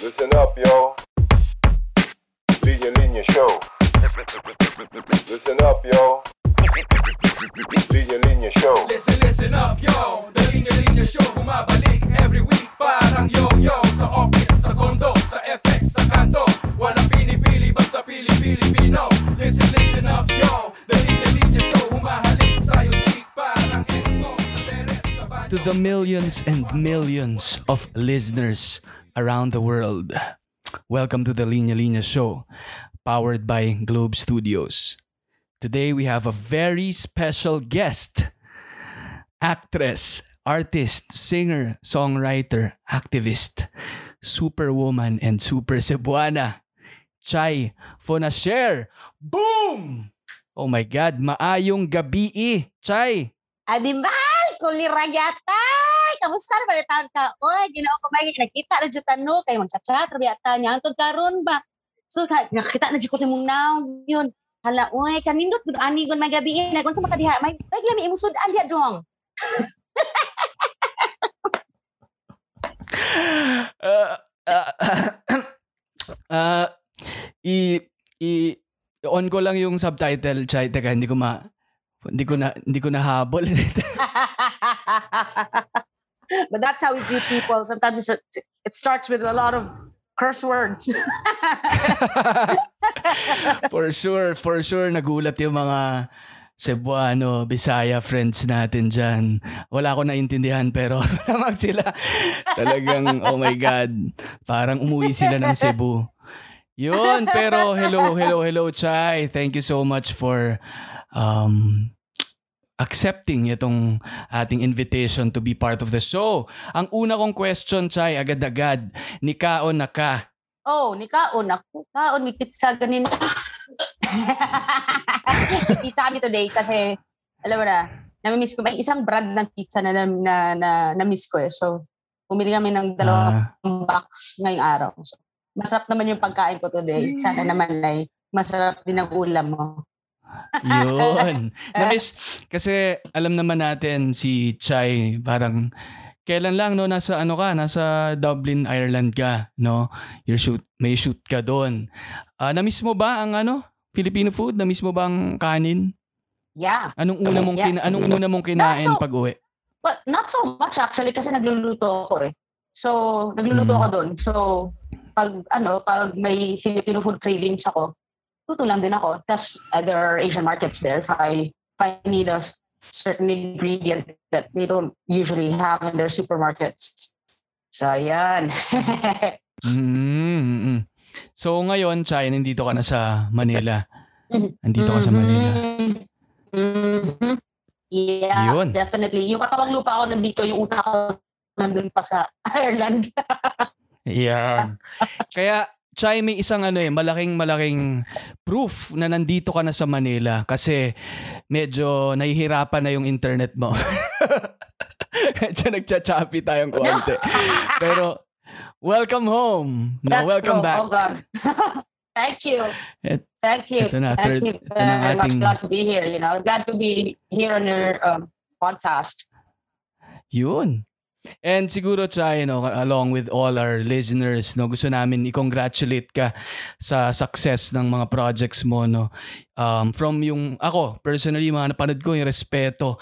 Listen up, yo. Linya Linya Show. Listen up, yo. Linya Linya Show. Listen, listen up, yo The Linya Linya Show. Bumabalik every week Parang yo-yo Sa office, sa condo, sa FX, sa kanto Walang pinipili, basta pili-Pilipino Listen, listen up, yo The Linya Linya Show. Humahalik sa'yo, cheek Parang exo Sa teres, sa banyo To the millions and millions of listeners around the world, welcome to the Linya Linya Show, powered by Globe Studios. Today we have a very special guest actress, artist, singer, songwriter, activist, superwoman, and super Cebuana, Chai Fonasher. Boom! Oh my God, maayong gabi eh, Chai. Adimal, kuliragyatay! Kamusta na ba taon ka? Oy, ginoo ko may nakita na jud tano kay magchat-chat rabi ata niya antod karon ba. So nakita na jud ko sa mong naong yun. Hala, oy, kanindot gud ani gon may gabi na kung sa makadiha may ay lami imong sudan diha dong. uh, uh, uh, i i on ko lang yung subtitle chay teka hindi ko ma hindi ko na hindi ko nahabol But that's how we greet people. Sometimes it's, it starts with a lot of curse words. for sure for sure nagulat yung mga Cebuano, Bisaya friends natin dyan. Wala ko naintindihan pero lamang sila talagang oh my God. Parang umuwi sila ng Cebu. Yun, pero hello, hello, hello, Chai. Thank you so much for um, accepting itong ating invitation to be part of the show. Ang una kong question, Chai, agad-agad, ni Kaon na ka. oh, ni kaon ako. Kaon, may kitsa ganin. Pizza kami today kasi, alam mo na, namimiss ko. May isang brand ng pizza na, na, na, na, na-miss ko eh. So, bumili kami ng dalawang box ngayong araw. So, masarap naman yung pagkain ko today. Sana naman ay masarap din ang ulam mo. Yun. Namiss, kasi alam naman natin si Chai, parang kailan lang no nasa ano ka nasa Dublin Ireland ka no your shoot may shoot ka doon Ah, namiss mo ba ang ano Filipino food namiss mo ba ang kanin Yeah. anong una mong Yeah. kina, anong una mong kinain so- pag uwi But not so much actually kasi nagluluto ako eh. So, nagluluto Mm. ako doon. So, pag ano, pag may Filipino food cravings ako, luto lang din ako. Tapos, uh, there are Asian markets there. If I, if I need a certain ingredient that they don't usually have in their supermarkets. So, ayan. mm so ngayon Chai nandito ka na sa Manila Mhm. nandito ka sa Manila Mhm. Yeah, Yun. definitely. Yung katawang lupa ko nandito, yung una ko nandun pa sa Ireland. Yan. Kaya Chai, may isang ano eh, malaking malaking proof na nandito ka na sa Manila kasi medyo nahihirapan na yung internet mo. medyo nagchachapi tayong konti. Pero welcome home. No, That's welcome true. back. Oh God. Thank you. Et- Thank you. Ito na, Thank third- you ito na ating- Glad to be here. You know, glad to be here on your um, podcast. Yun. And siguro Chai, no, along with all our listeners, no, gusto namin i-congratulate ka sa success ng mga projects mo, no. Um, from yung, ako, personally, mga napanood ko, yung Respeto,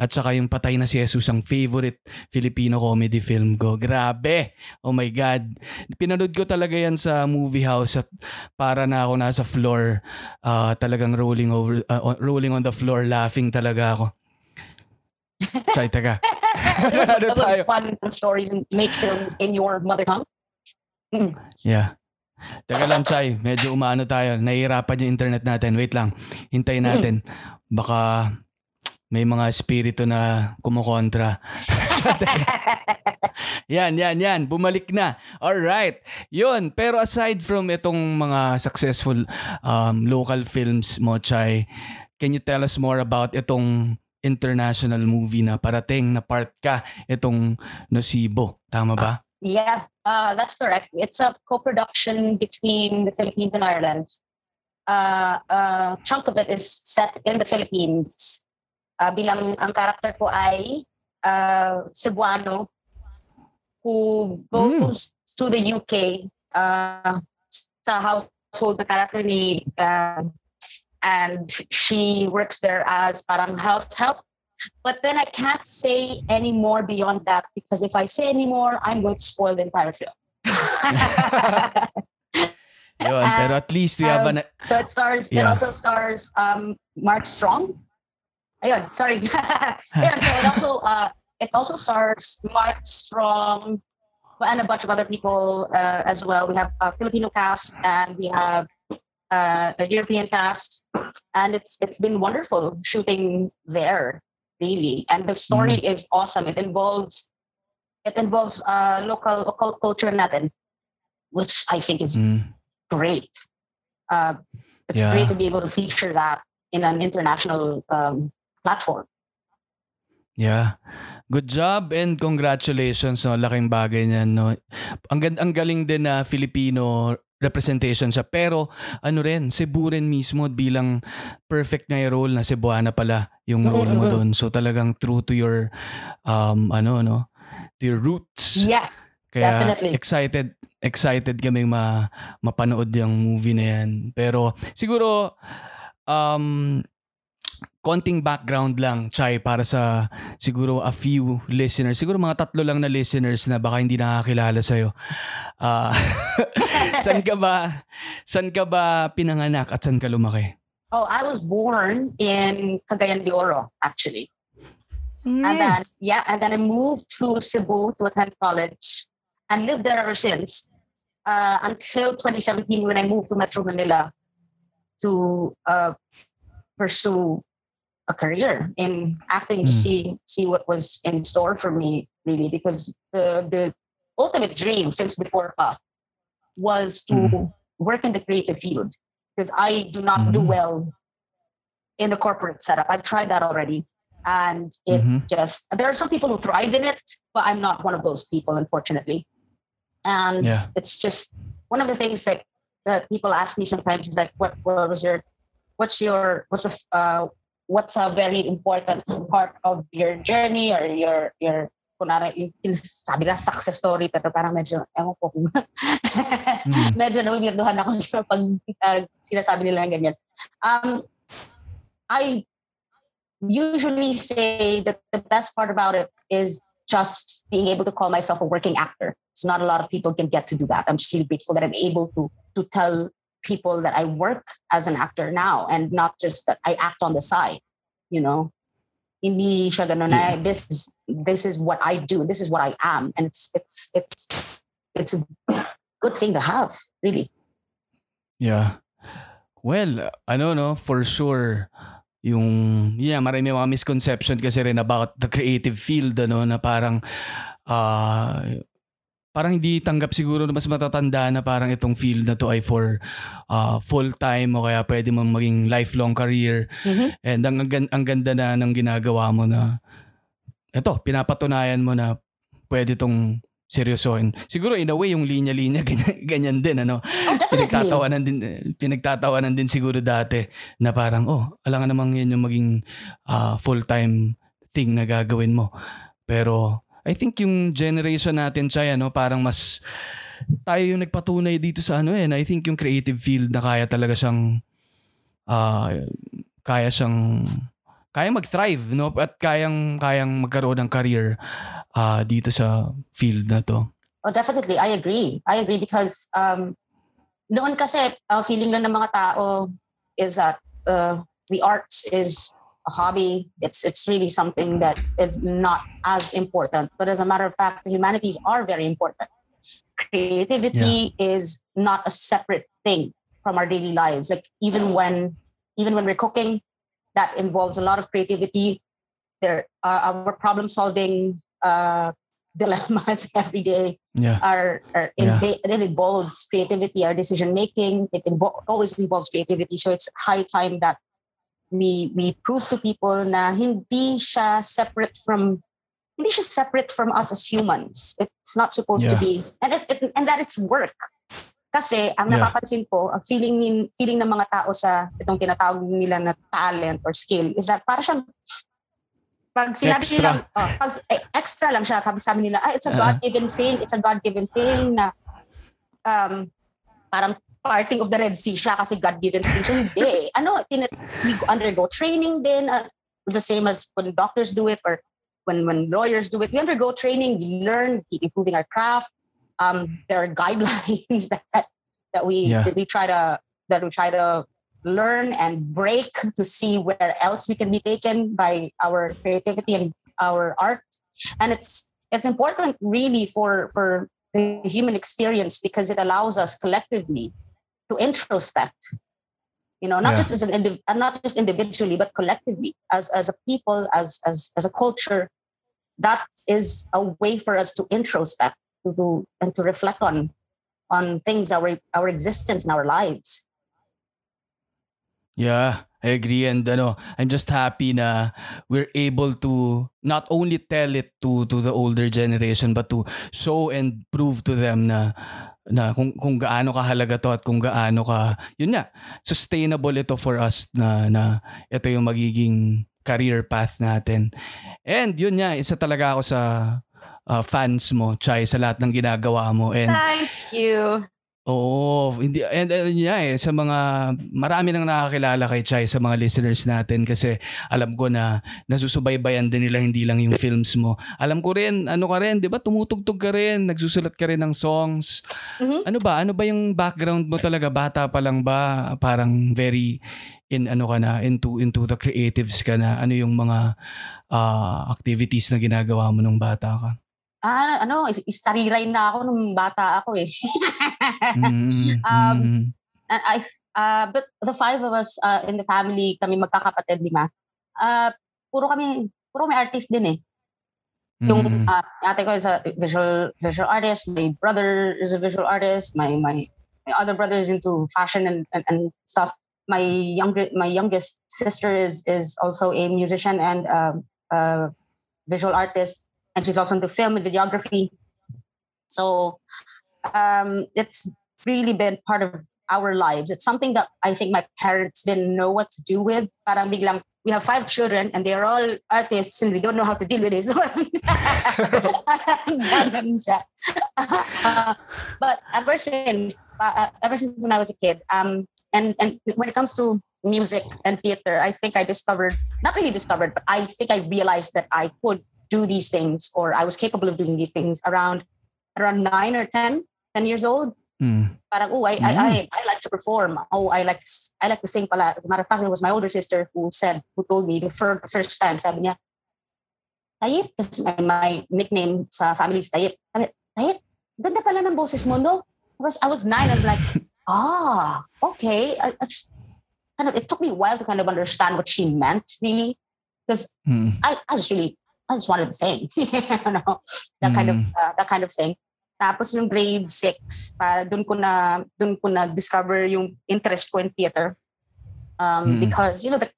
at saka yung Patay na si Jesus, ang favorite Filipino comedy film ko. Grabe! Oh my God! Pinanood ko talaga yan sa movie house at para na ako nasa floor, ah, talagang rolling over, on- rolling on the floor, laughing talaga ako. Chai, taga. Was, Ano tayo? fun stories and make films in your mother tongue. Yeah. Teka lang, Chay. Medyo umaano tayo. Nahihirapan yung internet natin. Wait lang. Hintayin natin. Baka may mga espiritu na kumukontra. yan, yan, yan. Bumalik na. Alright. Yun. Pero aside from itong mga successful um, local films mo, Chay, can you tell us more about itong international movie na parating na part ka itong Nosibo. Tama ba? Yeah, uh, that's correct. It's a co-production between the Philippines and Ireland. Uh, a chunk of it is set in the Philippines. Uh, bilang ang character ko ay uh, Cebuano who goes to the UK uh, sa household na character ni uh, and she works there as parang house help. But then I can't say any more beyond that because if I say any more, I'm going to spoil the entire film. Yun, pero at least we have Um, an... So it stars. yeah. It also stars um, Mark Strong. Ayun, sorry. Ayun, so it also uh, it also stars Mark Strong and a bunch of other people uh, as well. We have a Filipino cast and we have uh, a European cast, and it's it's been wonderful shooting there, really. And the story is awesome. It involves it involves uh, local occult culture natin, which I think is Mm, great. Uh, it's Yeah. great to be able to feature that in an international um, platform. yeah. Good job and congratulations no laking bagay niyan no. Ang ang galing din na Filipino representation siya pero ano rin Cebu rin mismo bilang perfect nga yung role na Cebuana pala yung role mo doon so talagang true to your um ano no to your roots Yeah, Kaya Definitely. excited excited kami ma mapanood yung movie na yan. Pero siguro um konting background lang, Chai, para sa siguro a few listeners. Siguro mga tatlo lang na listeners na baka hindi nakakilala sa'yo. Ah, san ka ba, san ka ba pinanganak at san ka lumaki? Oh, I was born in Cagayan de Oro, actually. And then, yeah, and then I moved to Cebu to attend college and lived there ever since uh, until 2017 when I moved to Metro Manila to uh, pursue a career in acting to Hmm. see see what was in store for me really because the the ultimate dream since before pa was to Hmm. work in the creative field because I do not do Hmm. well in the corporate setup. I've tried that already and it Mhm. just there are some people who thrive in it but i'm not one of those people unfortunately and Yeah. it's just one of the things that, that people ask me sometimes is like what, what was your what's your what's a uh, what's a very important part of your journey or your your kunwari, yung sabi na success story pero parang medyo ewan ko kung Mm. medyo nawimirduhan ako sa pag uh, sinasabi nila ng ganyan um I usually say that the best part about it is just being able to call myself a working actor. It's not a lot of people can get to do that. I'm just really grateful that I'm able to to tell people that I work as an actor now and not just that I act on the side, you know. Hindi siya ganun na, this is this is what I do. This is what I am and it's it's it's it's a good thing to have, really. Yeah. Well, ano no, for sure, yung, yeah, marami mga misconception kasi rin about the creative field, ano, na parang, ah, parang hindi tanggap siguro na mas matatanda na parang itong field na to ay for ah, full-time o kaya pwede mong maging lifelong career. Mhm. And ang, ang, ang ganda na ng ginagawa mo na, eto, pinapatunayan mo na pwede tong seryosohin. Siguro in a way, yung linya-linya, ganyan, ganyan din, ano? Oh, definitely. pinagtatawanan din pinagtatawanan din siguro dati na parang oh alangan namang yan yung maging ah, full-time thing na gagawin mo pero I think yung generation natin siya no parang mas tayo yung nagpatunay dito sa ano eh I think yung creative field na kaya talaga siyang ah, kaya siyang kaya mag-thrive no at kayang kayang magkaroon ng career ah, dito sa field na to Oh, definitely. I agree. I agree because um, noon kasi uh, feeling lang ng mga tao is that uh, the arts is a hobby. It's it's really something that is not as important. But as a matter of fact, the humanities are very important. Creativity is not a separate thing from our daily lives. Like even when even when we're cooking, that involves a lot of creativity. There, uh, our problem solving uh, dilemmas every day yeah are, are Yeah. it, it involves creativity, our decision making. It invo- always involves creativity. So it's high time that we we prove to people na hindi siya separate from hindi siya separate from us as humans. It's not supposed to Yeah. be and it, it, and that it's work. Kasi ang Yeah. napapansin ko, ang feeling nin, feeling ng mga tao sa itong tinatawag nila na talent or skill is that para siyang pag sinabi Extra. nila, oh, pag eh, extra lang siya, sabi sabi nila, ah, it's a Ah. God-given thing, it's a God-given thing na um, parang parting of the Red Sea siya kasi God-given thing siya. Hindi. Ano, tin- we undergo training din, uh, the same as when doctors do it or when when lawyers do it. We undergo training, we learn, keep improving our craft. Um, there are guidelines that that we Yeah. that we try to that we try to learn and break to see where else we can be taken by our creativity and our art. And it's it's important really for for the human experience because it allows us collectively to introspect you know not Yeah. just as an indiv- uh, not just individually but collectively as as a people as as as a culture that is a way for us to introspect to do and to reflect on on things our our existence in our lives Yeah, I agree and ano, I'm just happy na we're able to not only tell it to to the older generation but to show and prove to them na na kung kung gaano kahalaga to at kung gaano ka yun nga sustainable ito for us na na ito yung magiging career path natin. And yun nga isa talaga ako sa uh, fans mo, Chai, sa lahat ng ginagawa mo and thank you Oo, hindi and, and yeah, eh, sa mga marami nang nakakilala kay Chai sa mga listeners natin kasi alam ko na nasusubaybayan din nila hindi lang yung films mo. Alam ko rin, ano ka rin, 'di ba? Tumutugtog ka rin, nagsusulat ka rin ng songs. Mhm. Ano ba? Ano ba yung background mo talaga? Bata pa lang ba? Parang very in ano ka na into into the creatives ka na ano yung mga ah, activities na ginagawa mo nung bata ka ah ano is- istariray na ako nung bata ako eh Mm, Um, mm, And I, uh, but the five of us uh, in the family, kami magkakapatid lima, uh, puro kami, puro may artist din eh. Yung mm. uh, ate ko is a visual visual artist, my brother is a visual artist, my my, my other brother is into fashion and, and, and stuff. My younger my youngest sister is is also a musician and um, a visual artist, and she's also into film and videography. So um, it's really been part of our lives. It's something that I think my parents didn't know what to do with. Parang biglang, we have five children and they're all artists and we don't know how to deal with it. So, but ever since, uh, ever since when I was a kid, um, and, and when it comes to music and theater, I think I discovered, not really discovered, but I think I realized that I could do these things or I was capable of doing these things around around nine or 10, 10 years old. Mm. Parang, oh, I, I, I, I like to perform. Oh, I like, I like to sing pala. As a matter of fact, it was my older sister who said, who told me the fir- first time, sabi niya, Tayit, kasi my, my nickname sa family is Tayit. Sabi, Tayit, ganda pala ng boses mo, no? I was, I was nine, I was like, ah, okay. I, I just, kind of, it took me a while to kind of understand what she meant, really. Because Mm. I, I just really, I just wanted to sing. you know, that kind of, Mm. uh, that kind of thing. Tapos yung grade 6, para doon ko na doon ko na discover yung interest ko in theater. Um, Mm. because you know the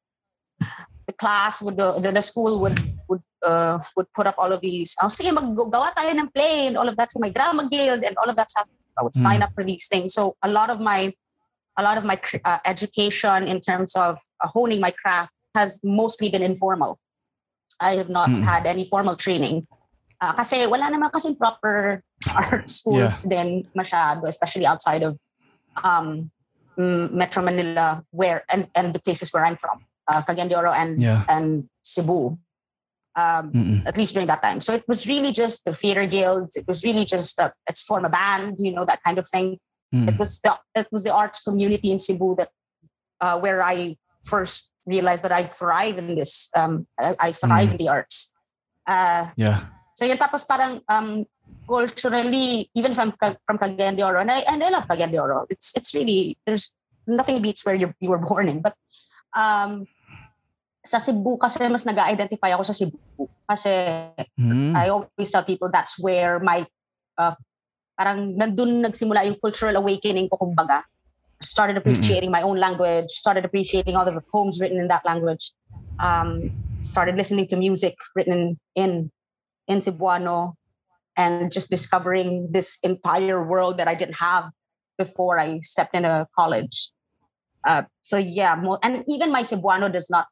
the class would uh, the, the school would would uh, would put up all of these. Oh, sige maggawa tayo ng play and all of that. So my drama guild and all of that stuff. I would sign up for these things. So a lot of my a lot of my uh, education in terms of uh, honing my craft has mostly been informal. I have not Mm. had any formal training. Uh, kasi wala naman kasi proper art schools din masyado, especially outside of um, Metro Manila, where and, and the places where I'm from, uh, Cagayan de Oro and Yeah. and Cebu. Um, at least during that time. So it was really just the theater guilds. It was really just uh, let's form a band, you know, that kind of thing. Mm. It was the it was the arts community in Cebu that uh, where I first realized that I thrive in this. Um, I, I thrive Mm. in the arts. Uh, Yeah. so yun tapos parang um, culturally, even from from Cagayan de Oro, and I, and I love Cagayan de Oro. It's it's really there's nothing beats where you you were born in. But um, sa Cebu kasi mas nag-identify ako sa Cebu kasi Mm. I always tell people that's where my uh, parang nandun nagsimula yung cultural awakening ko kumbaga. Started appreciating my own language, started appreciating all the poems written in that language. Um, started listening to music written in in Cebuano and just discovering this entire world that I didn't have before I stepped into college. Uh, so yeah, mo, and even my Cebuano does not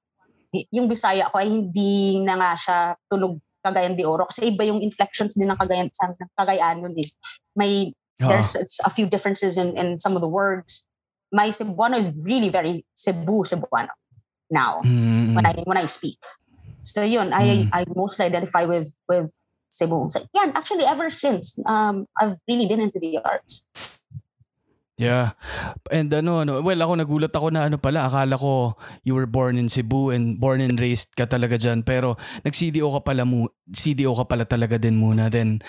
yung Bisaya ko ay hindi na nga siya tunog Cagayan de Oro kasi iba yung inflections din ng Cagayan sa Cagayan nun eh. May Oo. There's a few differences in, in some of the words. My Cebuano is really very Cebu Cebuano now Mm, when I when I speak. So yun, I Mm. I mostly identify with with Cebu. So yeah, actually ever since um I've really been into the arts. Yeah. And ano, ano, well, ako nagulat ako na ano pala, akala ko you were born in Cebu and born and raised ka talaga dyan. Pero nag-CDO ka pala, mu- CDO ka pala talaga din muna. Then,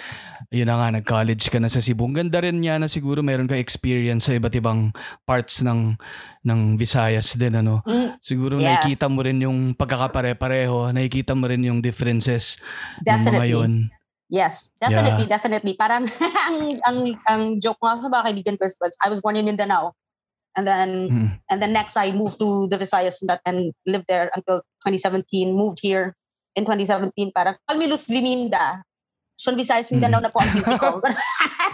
yun na nga, nag-college ka na sa Cebu. Ang ganda rin niya na siguro meron ka experience sa iba't ibang parts ng ng Visayas din, ano. Mm, Siguro Yes. nakikita mo rin yung pagkakapare-pareho, nakikita mo rin yung differences ng mga Definitely. yun. Yes, definitely, definitely. Parang ang ang ang joke ko nga sa mga kaibigan ko was I was born in Mindanao. And then Mm. and then next I moved to the Visayas and that and lived there until 2017, moved here in 2017 parang Almilus Liminda. So Visayas Mindanao na po ang beauty ko.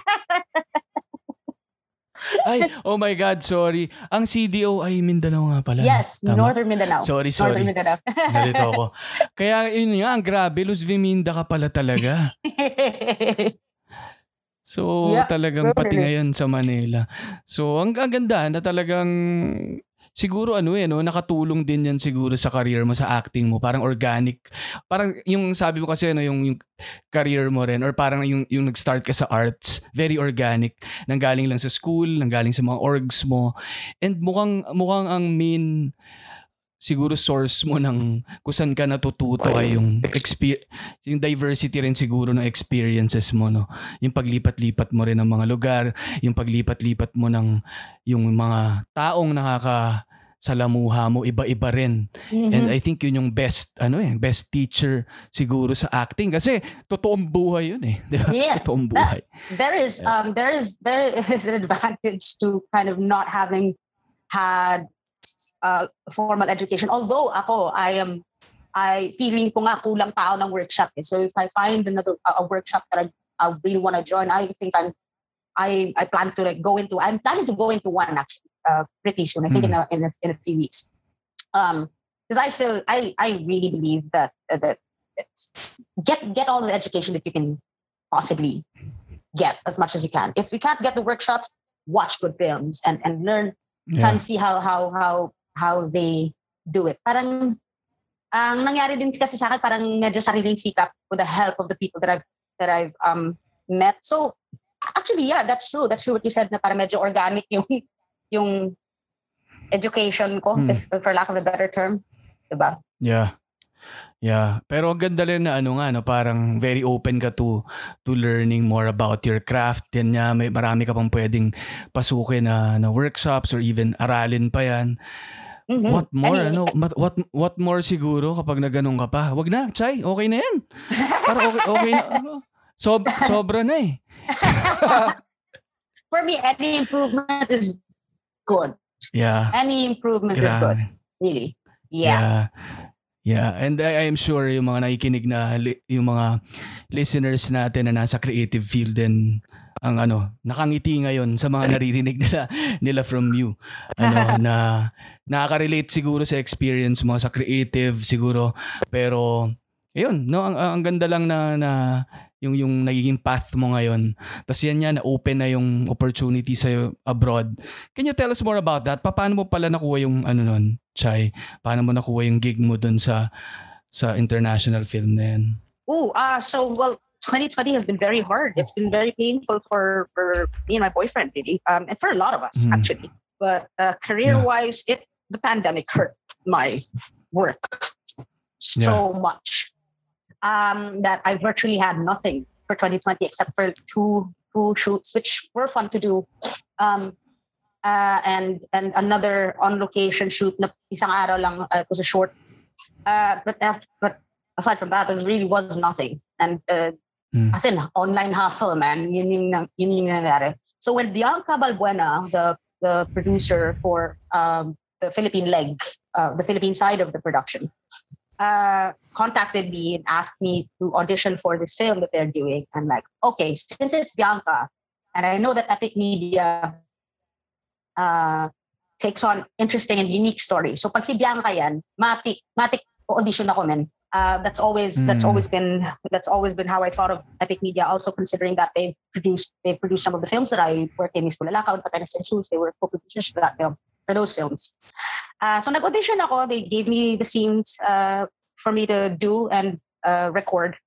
Ay, oh my God, sorry. Ang CDO ay Mindanao nga pala. yes, Tama. Northern Mindanao. Sorry, sorry. Northern Mindanao. Nalito ako. Kaya yun nga, ang grabe, Luz Viminda ka pala talaga. So, Yeah, talagang pati ngayon sa Manila. So, ang, ang ganda na talagang siguro ano eh, no, nakatulong din yan siguro sa career mo, sa acting mo. Parang organic. Parang yung sabi mo kasi, ano, yung, yung career mo rin or parang yung, yung nag-start ka sa arts, very organic. Nanggaling lang sa school, nanggaling sa mga orgs mo. And mukhang, mukhang ang main siguro source mo ng kung saan ka natututo ay yung exper- yung diversity rin siguro ng experiences mo no? Yung paglipat-lipat mo rin ng mga lugar yung paglipat-lipat mo ng yung mga taong nakaka salamuha mo iba-iba rin. And Mhm. I think yun yung best ano eh best teacher siguro sa acting kasi totoong buhay yun eh di ba? Yeah, totoong buhay. there is um there is there is an advantage to kind of not having had uh, formal education although ako I am I feeling ko nga kulang tao ng workshop eh. so if I find another a, workshop that I, I really want to join I think I'm I I plan to like go into I'm planning to go into one actually uh, pretty soon I think in a, in a in a few weeks um because I still I I really believe that uh, that it's, get get all the education that you can possibly get as much as you can. If you can't get the workshops, watch good films and and learn yeah. and see how how how how they do it. Parang ang nangyari din kasi sa akin parang medyo sariling sikap with the help of the people that I've that I've um met. So actually yeah, that's true. That's true what you said na parang medyo organic yung yung education ko Hmm. if, for lack of a better term. Diba? Yeah. Yeah, pero ang ganda rin na ano nga no, parang very open ka to to learning more about your craft. Yan nga, may marami ka pang pwedeng pasukin na, na workshops or even aralin pa yan. Mhm. What more Any- ano, what what more siguro kapag naganong ka pa? Wag na, Chay, okay na yan. Para okay okay na. ano, Sob, sobra na eh. For me, any improvement is good. Yeah. Any improvement is good. Grabe. Really. Yeah. Yeah. Yeah, and I, I'm sure yung mga nakikinig na li- yung mga listeners natin na nasa creative field din ang ano, nakangiti ngayon sa mga naririnig nila nila from you. Ano na nakaka-relate siguro sa experience mo sa creative siguro pero ayun, no, ang, ang ganda lang na na yung yung nagiging path mo ngayon. Tapos yan yan, na-open na yung opportunity sa abroad. Can you tell us more about that? Pa- Paano mo pala nakuha yung ano nun, Chai? Paano mo nakuha yung gig mo dun sa sa international film na yan? Ooh, uh, so well, 2020 has been very hard. It's been very painful for for me and my boyfriend, really, um, and for a lot of us Mhm. actually. But uh, career-wise, it the pandemic hurt my work so much um, that I virtually had nothing for 2020 except for two two shoots, which were fun to do. Um, uh, and and another on location shoot na isang araw lang uh, was a short uh, but after, but aside from that there really was nothing and uh, Mm. as in online hustle man yun yung, yun yung nangyari so when Bianca Balbuena the the producer for um, the Philippine leg uh, the Philippine side of the production uh, contacted me and asked me to audition for this film that they're doing I'm like okay since it's Bianca and I know that Epic Media uh, takes on interesting and unique stories. So pag si Bianca yan, matik, matik audition ako men. Uh, that's always that's Mm. always been that's always been how I thought of Epic Media. Also considering that they've produced they've produced some of the films that I worked in. Is Bulalakaw, Patanas and Shoes. They were co-producers for that film for those films. Uh, so nag-audition ako. They gave me the scenes uh, for me to do and uh, record.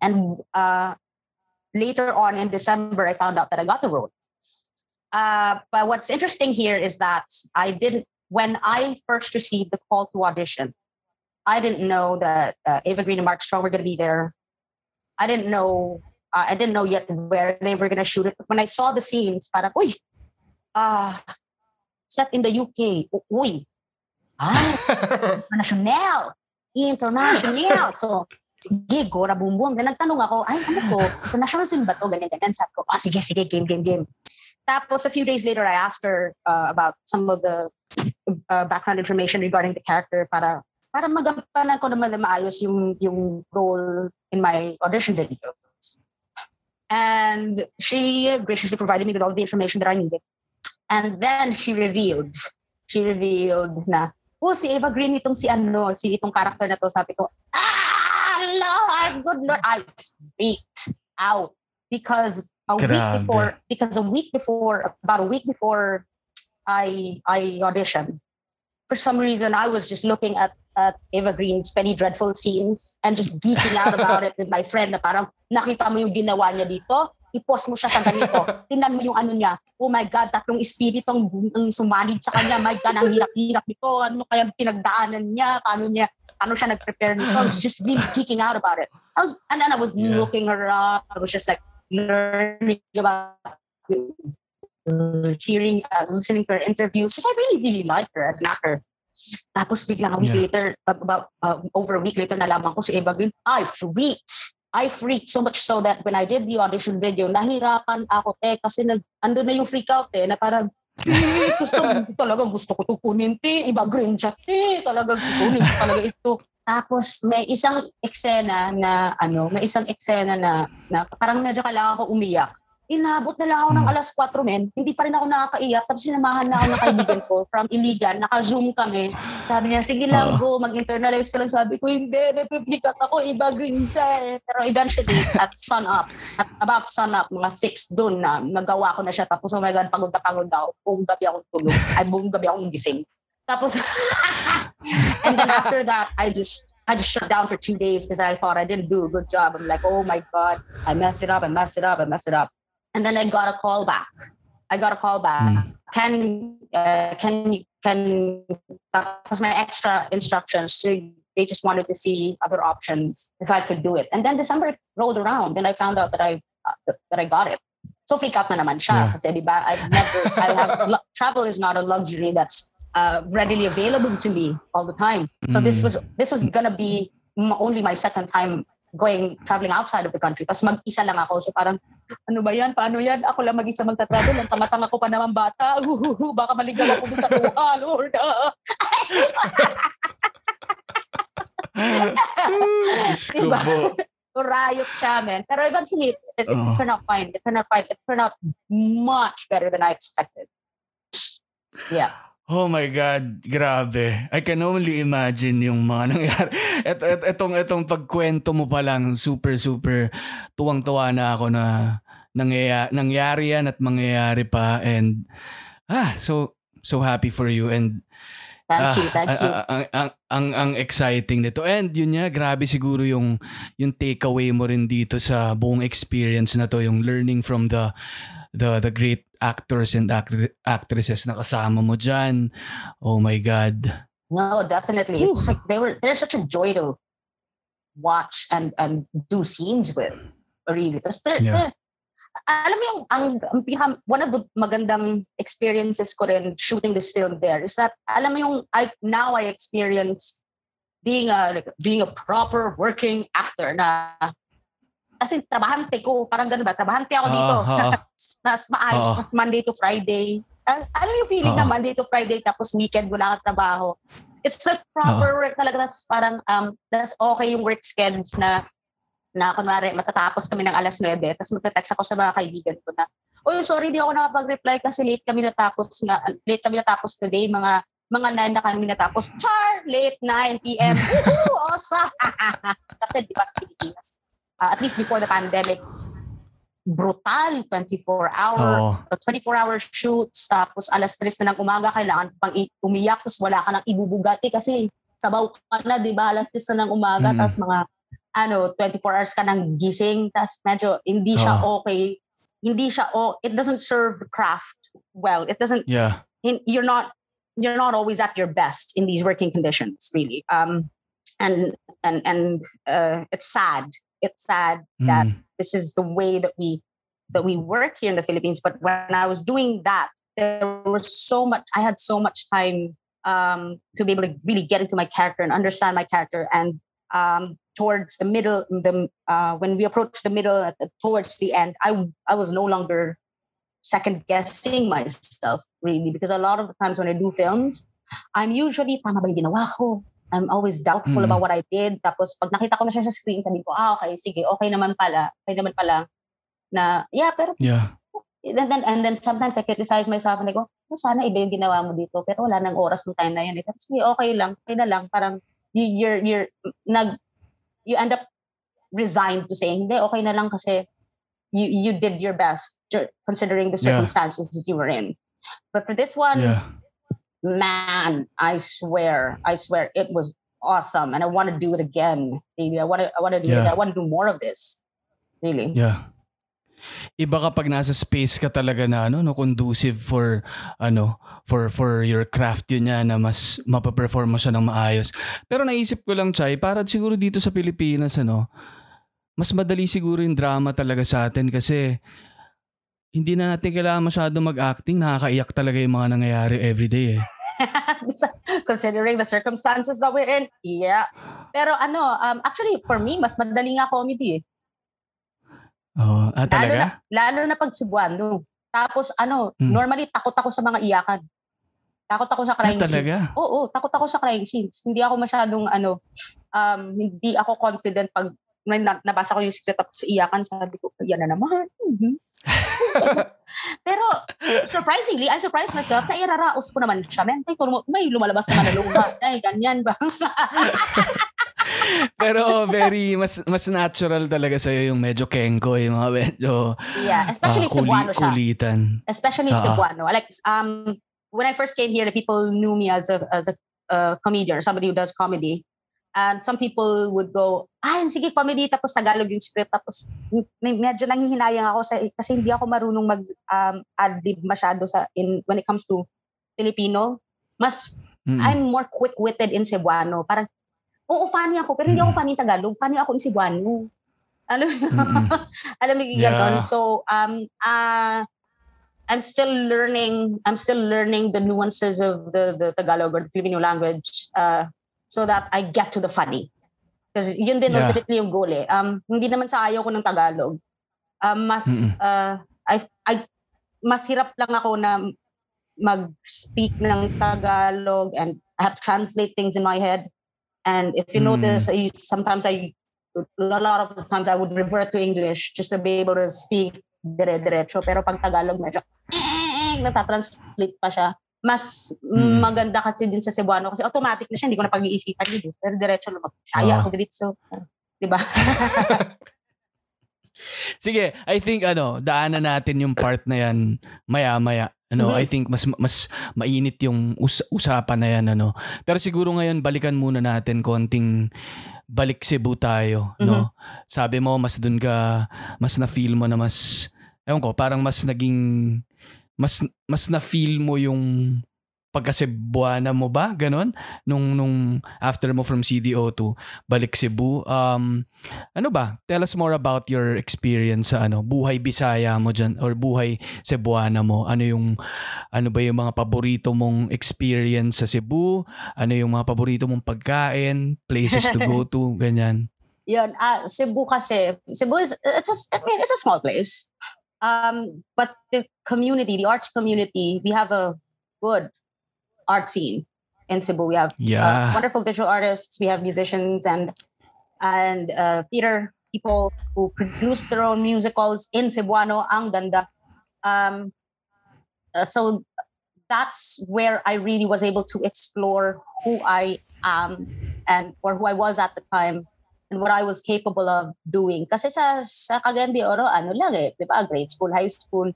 And uh, later on in December, I found out that I got the role. Uh, but what's interesting here is that I didn't, when I first received the call to audition, I didn't know that uh, Ava Green and Mark Strong were going to be there. I didn't know, I didn't know yet where they were going to shoot it. But when I saw the scenes, parang, uy, uh, set in the UK. Uy, ah, international, international. So, sige, Gora Boom Boom. Then nagtanong ako, ay, ano to? International film ba to? Ganyan, ganyan. Sabi ko, oh, sige, sige, game, game, game. Tapos a few days later, I asked her uh, about some of the uh, background information regarding the character para para magampanan ko naman na maayos yung, yung role in my audition video. And she graciously provided me with all the information that I needed. And then she revealed, she revealed na, oh, si Eva Green itong si ano, si itong character na to. Sabi ko, ah, Lord, good Lord. I freaked out because a week Grabe. before, because a week before, about a week before I I auditioned, for some reason I was just looking at at Eva Green's Penny Dreadful scenes and just geeking out about it with my friend na parang nakita mo yung ginawa niya dito, i-post mo siya sa ganito. Tingnan mo yung ano niya. Oh my God, tatlong espiritu ang, ang sumanib sa kanya. My God, ang hirap-hirap nito. Ano kaya pinagdaanan niya? Paano niya, paano siya nag-prepare nito? I was just really geeking out about it. I was, and then I was Yeah. looking her up. I was just like learning about hearing, uh, listening to her interviews because I really, really like her as an actor. Tapos biglang a week Yeah. later, about uh, over a week later, nalaman ko si Eva Green, I freaked. I freaked so much so that when I did the audition video, nahirapan ako te kasi nag, ando na yung freak out eh, na parang, "Eh, gusto, talagang gusto ko to kunin te, Eva Green siya te, talagang kunin ko talaga ito. Tapos may isang eksena na ano, may isang eksena na, na parang medyo kailangan ko umiyak. Inabot na lang ako ng Hmm. alas 4 men, hindi pa rin ako nakakaiyak. Tapos sinamahan na ako ng kaibigan ko from Iligan, naka-zoom kami. Sabi niya, sige lang, go, mag-internalize ka lang. Sabi ko, hindi, napiplikat ako, iba green siya eh. Pero eventually, at sun up, at about sun up, mga 6 dun na, nagawa ko na siya. Tapos, oh my God, pagod na pagod ako. Buong gabi akong tulog. Ay, buong gabi akong gising. Tapos, and then after that, I just, I just shut down for two days because I thought I didn't do a good job. I'm like, oh my God, I messed it up, I messed it up, I messed it up. And then I got a call back. I got a call back. Can uh, can you can that was my extra instructions. So they just wanted to see other options if I could do it. And then December rolled around and I found out that I uh, that I got it. So freak out na naman siya Yeah. kasi di ba I've never I have travel is not a luxury that's uh, readily available to me all the time. So this was this was gonna be m- only my second time going traveling outside of the country. Tapos mag-isa lang ako. So parang, ano ba yan? Paano yan? Ako lang mag-isa magta-travel. Ang tanga-tanga ko pa naman bata. Uhuhu, baka maligaw ako sa tuwa, Lord. Diyos ko Diba? po. Riot siya, man. Pero eventually, it, it, it Oo. turned out fine. It turned out fine. It turned out much better than I expected. Yeah. Oh my God, grabe. I can only imagine yung mga nangyari. Et, et, etong, etong pagkwento mo pa lang, super, super tuwang-tuwa na ako na nangyaya, nangyari yan at mangyayari pa. And, ah, so, so happy for you. And, Thank Ah, you. Thank ah, you. ah, ang, ang, ang, ang exciting nito. And yun nga, grabe siguro yung, yung takeaway mo rin dito sa buong experience na to, yung learning from the the the great actors and actri- actresses na kasama mo dyan. Oh my God. No, definitely. It's like they were they're such a joy to watch and and do scenes with. Really. Tapos they're, Yeah. they're- alam mo yung ang, ang pinaka- one of the magandang experiences ko rin shooting this film there is that alam mo yung I now I experience being a like, being a proper working actor na as in, trabahante ko. Parang ganun ba? Trabahante ako dito. Ah. mas maayos, Oo. mas Monday to Friday. Uh, alam yung feeling na Oo. Monday to Friday tapos weekend wala kang trabaho. It's like proper work talaga. That's parang, um, that's okay yung work schedules na, na kunwari, matatapos kami ng alas 9, tapos magte-text ako sa mga kaibigan ko na, Uy, sorry, di ako nakapag-reply kasi late kami natapos nga, late kami natapos today, mga mga 9 na kami natapos. Char! Late 9 p.m. Woohoo! seryoso. Kasi di ba sa Pilipinas, uh, at least before the pandemic, brutal 24 hour Oo. 24 hour shoots tapos alas 3 na ng umaga kailangan pang umiyak tapos wala ka nang ibubugati kasi sabaw ka na di ba alas 3 na ng umaga Mm. tapos mga ano 24 hours ka nang gising tapos medyo hindi siya Oo. okay hindi siya oh it doesn't serve the craft well it doesn't Yeah. you're not you're not always at your best in these working conditions really um and and and uh, it's sad it's sad that Mm. this is the way that we that we work here in the Philippines. But when I was doing that, there was so much. I had so much time um, to be able to really get into my character and understand my character. And um, towards the middle, the uh, when we approached the middle, at the, towards the end, I I was no longer second guessing myself really because a lot of the times when I do films, I'm usually tama ba ginawa ko? I'm always doubtful Mm. about what I did. Tapos pag nakita ko na siya sa screen, sabi ko, ah, okay, sige, okay naman pala. Okay naman pala na, yeah, pero Yeah. and then, and then sometimes I criticize myself and I go, "Oh, sana iba yung ginawa mo dito. Pero wala nang oras ng time na yan. Eh. Pero sige, okay lang. Okay na lang. Parang you, you're, you're, nag, you end up resigned to saying, hindi, okay na lang kasi you, you did your best considering the Yeah. circumstances that you were in. But for this one, Yeah. Man, I swear, I swear it was awesome. And I want to do it again. Really. I want to, I want to do it. Yeah. I want to do more of this. Really. Yeah. Iba kapag nasa space ka talaga na ano, no, conducive for ano, for for your craft yun yan na mas mapaperform mo siya ng maayos. Pero naisip ko lang, Chay, para siguro dito sa Pilipinas, ano, mas madali siguro yung drama talaga sa atin kasi hindi na natin kailangan masyado mag-acting. Nakakaiyak talaga yung mga nangyayari everyday eh. considering the circumstances that we're in. Yeah. Pero ano, um, actually, for me, mas madali nga comedy eh. Oh, ah, Lalo talaga? na, lalo na pag Cebuano. Tapos ano, Hmm. normally takot ako sa mga iyakan. Takot ako sa crying Ah, talaga? scenes. Oo, takot ako sa crying scenes. Hindi ako masyadong ano, um, hindi ako confident pag may na- nabasa ko yung script tapos iyakan, sabi ko, yan na naman. Mhm. Pero surprisingly, I surprised myself na iraraos ko naman siya. May, may, may lumalabas naman na luha. Ay, ganyan ba? Pero very, mas mas natural talaga sa'yo yung medyo kenko, yung mga medyo yeah, especially ah, Cebuano siya. kulitan. especially Oo. Cebuano. Like um, when I first came here, the people knew me as a as a uh, comedian somebody who does comedy. And some people would go, ay, sige, comedy, tapos Tagalog yung script. Tapos med- medyo nanghihinayang ako sa, kasi hindi ako marunong mag um, ad-lib masyado sa, in, when it comes to Filipino. Mas, Mm-mm. I'm more quick-witted in Cebuano. Parang, oo, funny ako, pero hindi ako funny in Tagalog. Funny ako in Cebuano. Alam mo, Mm-mm. alam mo yung Yeah. ganon. So, um, uh, I'm still learning. I'm still learning the nuances of the the Tagalog or the Filipino language, uh, so that I get to the funny. Because yun din Yeah. ultimately yung goal eh. Um, hindi naman sa ayaw ko ng Tagalog. Um, mas Mm-mm. uh, I, I, mas hirap lang ako na mag-speak ng Tagalog and I have to translate things in my head. And if you Mm. notice, I, sometimes I, a lot of the times I would revert to English just to be able to speak dire-diretso. Pero pag Tagalog, medyo natatranslate pa siya. Mas Mm. maganda kasi din sa Cebuano kasi automatic na siya, hindi ko na pag-iisipan yun. eh. Pero diretso lumag. Saya Oo. ako diretso. Di ba? Sige, I think ano, daanan natin yung part na yan maya-maya. Ano, Mhm. I think mas mas mainit yung us- usapan na yan ano. Pero siguro ngayon balikan muna natin konting balik Cebu tayo, no? Sabi mo mas dun ka mas na feel mo na mas ewan ko, parang mas naging mas mas na feel mo yung pagka Cebuana mo ba? Ganon? Nung, nung after mo from CDO to balik Cebu. Um, ano ba? Tell us more about your experience sa ano, buhay Bisaya mo dyan or buhay Cebuana mo. Ano yung, ano ba yung mga paborito mong experience sa Cebu? Ano yung mga paborito mong pagkain? Places to go to? Ganyan. Yun, ah Cebu kasi, Cebu is, it's a, I mean, it's a small place. Um, but the community, the arts community, we have a good art scene in Cebu. We have Yeah. uh, wonderful visual artists. We have musicians and and uh, theater people who produce their own musicals in Cebuano. Ang ganda. Um, uh, so that's where I really was able to explore who I am and or who I was at the time and what I was capable of doing. Kasi sa, sa Cagayan de Oro, ano lang eh, di ba? Grade school, high school,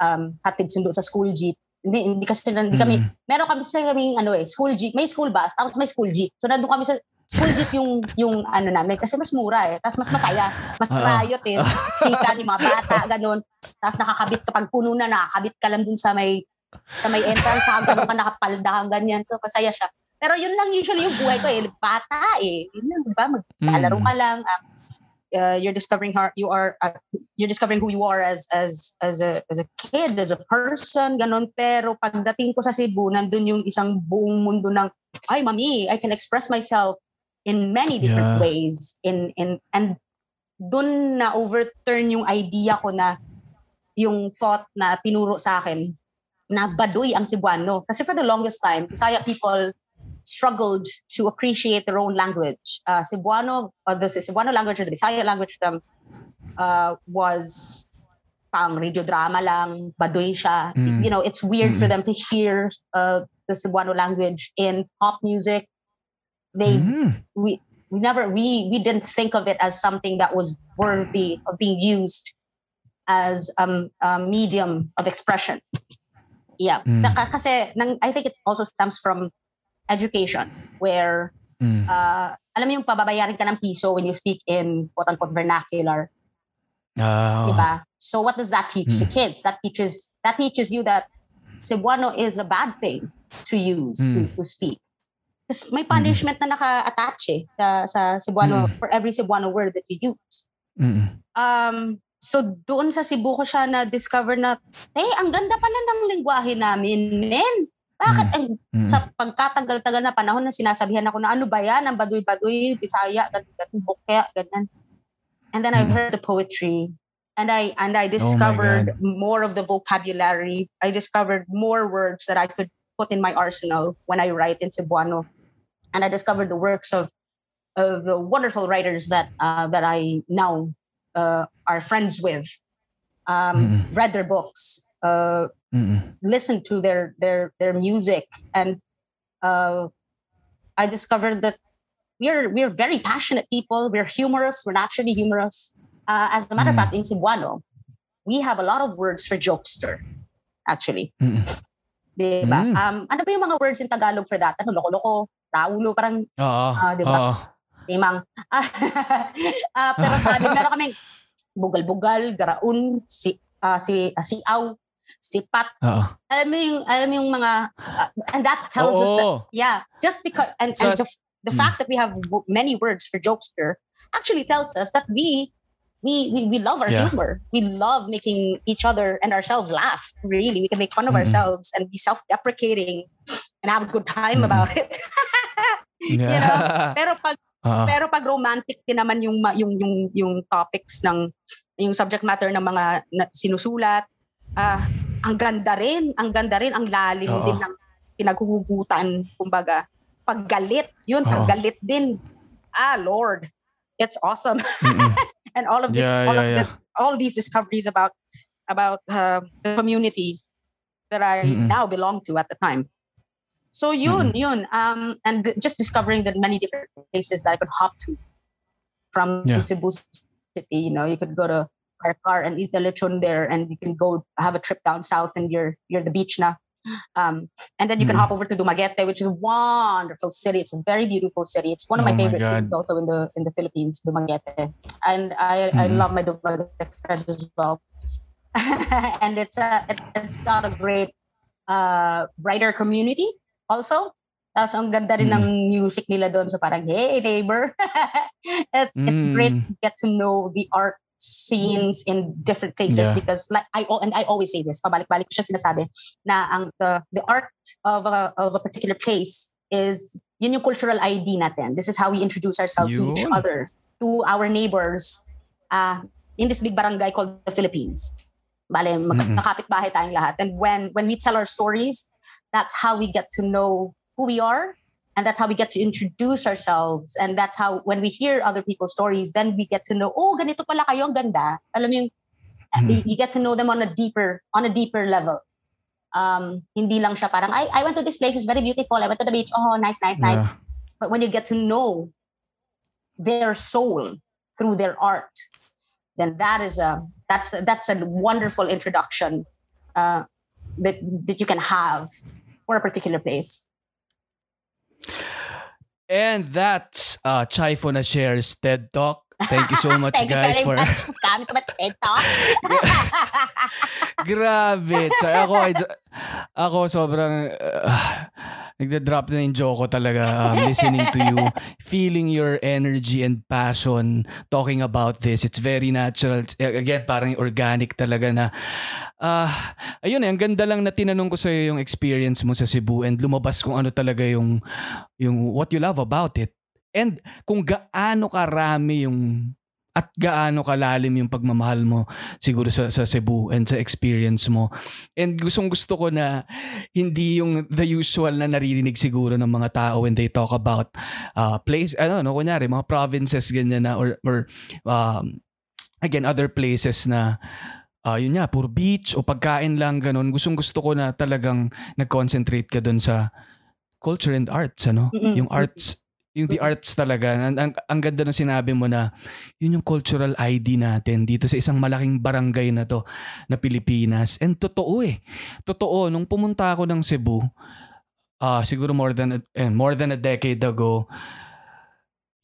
um, hatid sundo sa school jeep. Hindi, hindi kasi hindi kami, Mm. meron kami sa kami ano eh, school jeep, may school bus, tapos may school jeep. So nandun kami sa school jeep yung yung ano namin kasi mas mura eh. Tapos mas masaya, mas Oo. riot eh, sika ni mga bata, ganun. Tapos nakakabit kapag puno na, nakakabit ka lang dun sa may sa may entrance, hanggang ka nakapalda, ganyan. So masaya siya. Pero yun lang usually yung buhay ko eh. Bata eh. Yun lang, di ba? Maglalaro ka lang. um, uh, you're discovering how you are uh, you're discovering who you are as as as a as a kid as a person ganon pero pagdating ko sa Cebu nandun yung isang buong mundo ng ay mami I can express myself in many different Yeah. ways in in and dun na overturn yung idea ko na yung thought na tinuro sa akin na baduy ang Cebuano kasi for the longest time Bisaya people struggled to appreciate their own language. Uh, Cebuano, uh, the Cebuano language or the Bisaya language to them uh, was pang radio drama lang, baduy siya. Mm. You know, it's weird for Mm. them to hear uh, the Cebuano language in pop music. They Mm. we we never we we didn't think of it as something that was worthy of being used as um, a medium of expression. Yeah, Mm. Kasi I think it also stems from education where Mm. uh, alam mo yung pababayarin ka ng piso when you speak in quote-unquote vernacular, Ah, di ba? So what does that teach to Mm. kids? That teaches that teaches you that Cebuano is a bad thing to use to, Mm. to speak. Kasi may punishment na naka-attach eh sa, sa Cebuano, Mm. for every Cebuano word that you use. Mm. Um, so doon sa Cebu ko siya na-discover na, eh, ang ganda pala ng lingwahe namin, men. Bakit? And Mm. sa pagkatagal-tagal na panahon na sinasabihan ako na ano ba yan, ang baduy-baduy, bisaya, ganun, bukya, ganun. And then I Mm. heard the poetry and I and I Oh discovered more of the vocabulary. I discovered more words that I could put in my arsenal when I write in Cebuano. And I discovered the works of of the wonderful writers that uh, that I now uh, are friends with. Um, Mm. read their books, uh, Mm. listened to their their their music, and uh, I discovered that we're we're very passionate people. We're humorous. We're naturally humorous. Uh, as a matter of Mm. fact, in Cebuano, we have a lot of words for jokester. Actually, Mm. Mm. Um, ano ba yung mga words in Tagalog for that? Ano, loko-loko, raulo, parang Oo. Di ba? Oo. timang. Ah, pero sa amin, meron kaming bugal-bugal, garaun, si, ah, si, siaw, sipat. Oo. Alam mo yung, alam mo yung mga, ah, and that tells us that Oo. Yeah, just because and, So and the, the Mm. fact that we have many words for jokester actually tells us that we we we, we love our Yeah. humor. We love making each other and ourselves laugh. Really, we can make fun of Mhm. ourselves and be self-deprecating and have a good time Mhm. about it. Yeah. pero pag Oo. pero pag romantic din naman yung yung yung yung topics ng yung subject matter ng mga na, sinusulat, ah ang ganda rin, ang ganda rin, ang lalim Oo. din ng pinaghuhugutan, kumbaga. Paggalit, yun, Oo. galit din. Ah, Lord, it's awesome. And all of this, Yeah, all yeah, of yeah. the, all these discoveries about about uh, the community that I Mm-mm. now belong to at the time. So yun, yun. Um, and th- just discovering the many different places that I could hop to from Yeah. Cebu City. You know, you could go to Karkar and eat the lechon there, and you can go have a trip down south, and you're you're the beach now. Um, and then you can Mhm. hop over to Dumaguete, which is a wonderful city. It's a very beautiful city. It's one of Oh my favorite cities also in the in the Philippines, Dumaguete. And I I Mhm. love my Dumaguete friends as well. and it's a it, it's got a great uh writer community also. Tapos ang ganda rin ng music nila doon. So parang, hey, neighbor. it's it's great Mm. to get to know the art scenes in different places Yeah. because like I and I always say this pabalik-balik ko siya sinasabi na ang the the art of a of a particular place is yun yung cultural ID natin. This is how we introduce ourselves to each other to our neighbors uh, in this big barangay called the Philippines. Bale magkakapit bahay tayong lahat. And when when we tell our stories that's how we get to know who we are and that's how we get to introduce ourselves. And that's how when we hear other people's stories then we get to know oh ganito pala kayo ang ganda. Alam mo yung Mhm. you, get to know them on a deeper on a deeper level. Um hindi lang siya parang I, I went to this place it's very beautiful. I went to the beach. Oh nice nice nice. But when you get to know their soul through their art, then that is a that's a, that's a wonderful introduction uh, that that you can have for a particular place. And that's uh, Chaifo na shares TED Talk. Thank you so much Thank guys you for very much. Kami to ito. Grabe. So, ako, I, ako sobrang uh, nagda-drop na yung joke ko talaga um, listening to you, feeling your energy and passion talking about this. It's very natural. Again, parang organic talaga na ah ayun eh, ang ganda lang na tinanong ko sa yung experience mo sa Cebu and lumabas kung ano talaga yung yung what you love about it. And kung gaano karami yung at gaano kalalim yung pagmamahal mo siguro sa, sa Cebu and sa experience mo. And gustong gusto ko na hindi yung the usual na naririnig siguro ng mga tao when they talk about uh, place, ano, no, kunyari, mga provinces ganyan na or, or um, again, other places na uh, yun nga, puro beach o pagkain lang ganun. Gustong gusto ko na talagang nag-concentrate ka dun sa culture and arts, ano? Mm-mm. Yung arts yung the arts talaga. Ang, ang, ang ganda ng sinabi mo na yun yung cultural ID natin dito sa isang malaking barangay na to na Pilipinas. And totoo eh. Totoo, nung pumunta ako ng Cebu, ah siguro more than a, eh, more than a decade ago,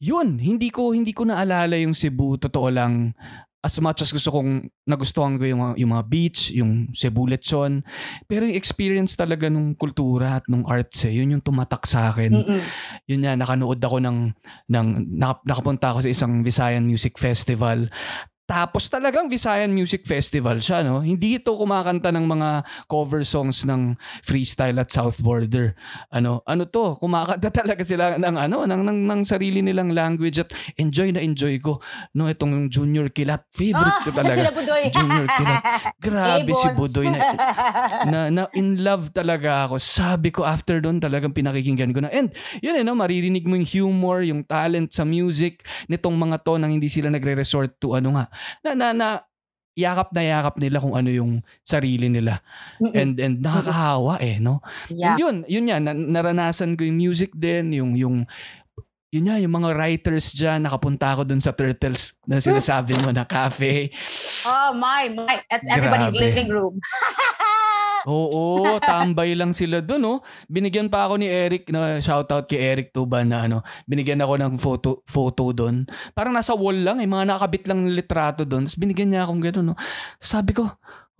yun, hindi ko hindi ko naalala yung Cebu, totoo lang. As much as gusto kong nagustuhan ko yung, yung mga beach, yung Cebu Lechon. Pero yung experience talaga nung kultura at nung arts eh, yun yung tumatak sa akin Mm-mm. yun nga, nakanood ako ng, ng nak- nakapunta ako sa isang Visayan Music Festival. Tapos talagang Visayan Music Festival siya, no? Hindi ito kumakanta ng mga cover songs ng freestyle at South Border. Ano, ano to? Kumakanta talaga sila ng ano, ng, ng, ng sarili nilang language at enjoy na enjoy ko. No, itong Junior Kilat, favorite ko Ah, talaga. sila Budoy. Junior Kilat. Grabe si. Budoy na, na, na in love talaga ako. Sabi ko after doon talagang pinakikinggan ko na. And yun eh, no, maririnig mo yung humor, yung talent sa music nitong mga to nang hindi sila nagre-resort to ano nga. Na, na, na yakap na yakap nila kung ano yung sarili nila. And and nakakahawa eh, no? yeah. And yun, yun yan, na- naranasan ko yung music din, yung yung yun nga, yung mga writers dyan, nakapunta ako dun sa Turtles na sinasabi mo na cafe. Oh my, my. That's everybody's Grabe. living room. Oo, tambay lang sila doon, no? Binigyan pa ako ni Eric, na shoutout kay Eric Tuban na ano, binigyan ako ng photo photo doon. Parang nasa wall lang, eh, mga nakabit lang ng litrato doon. Tapos binigyan niya akong gano'n, no? Sabi ko,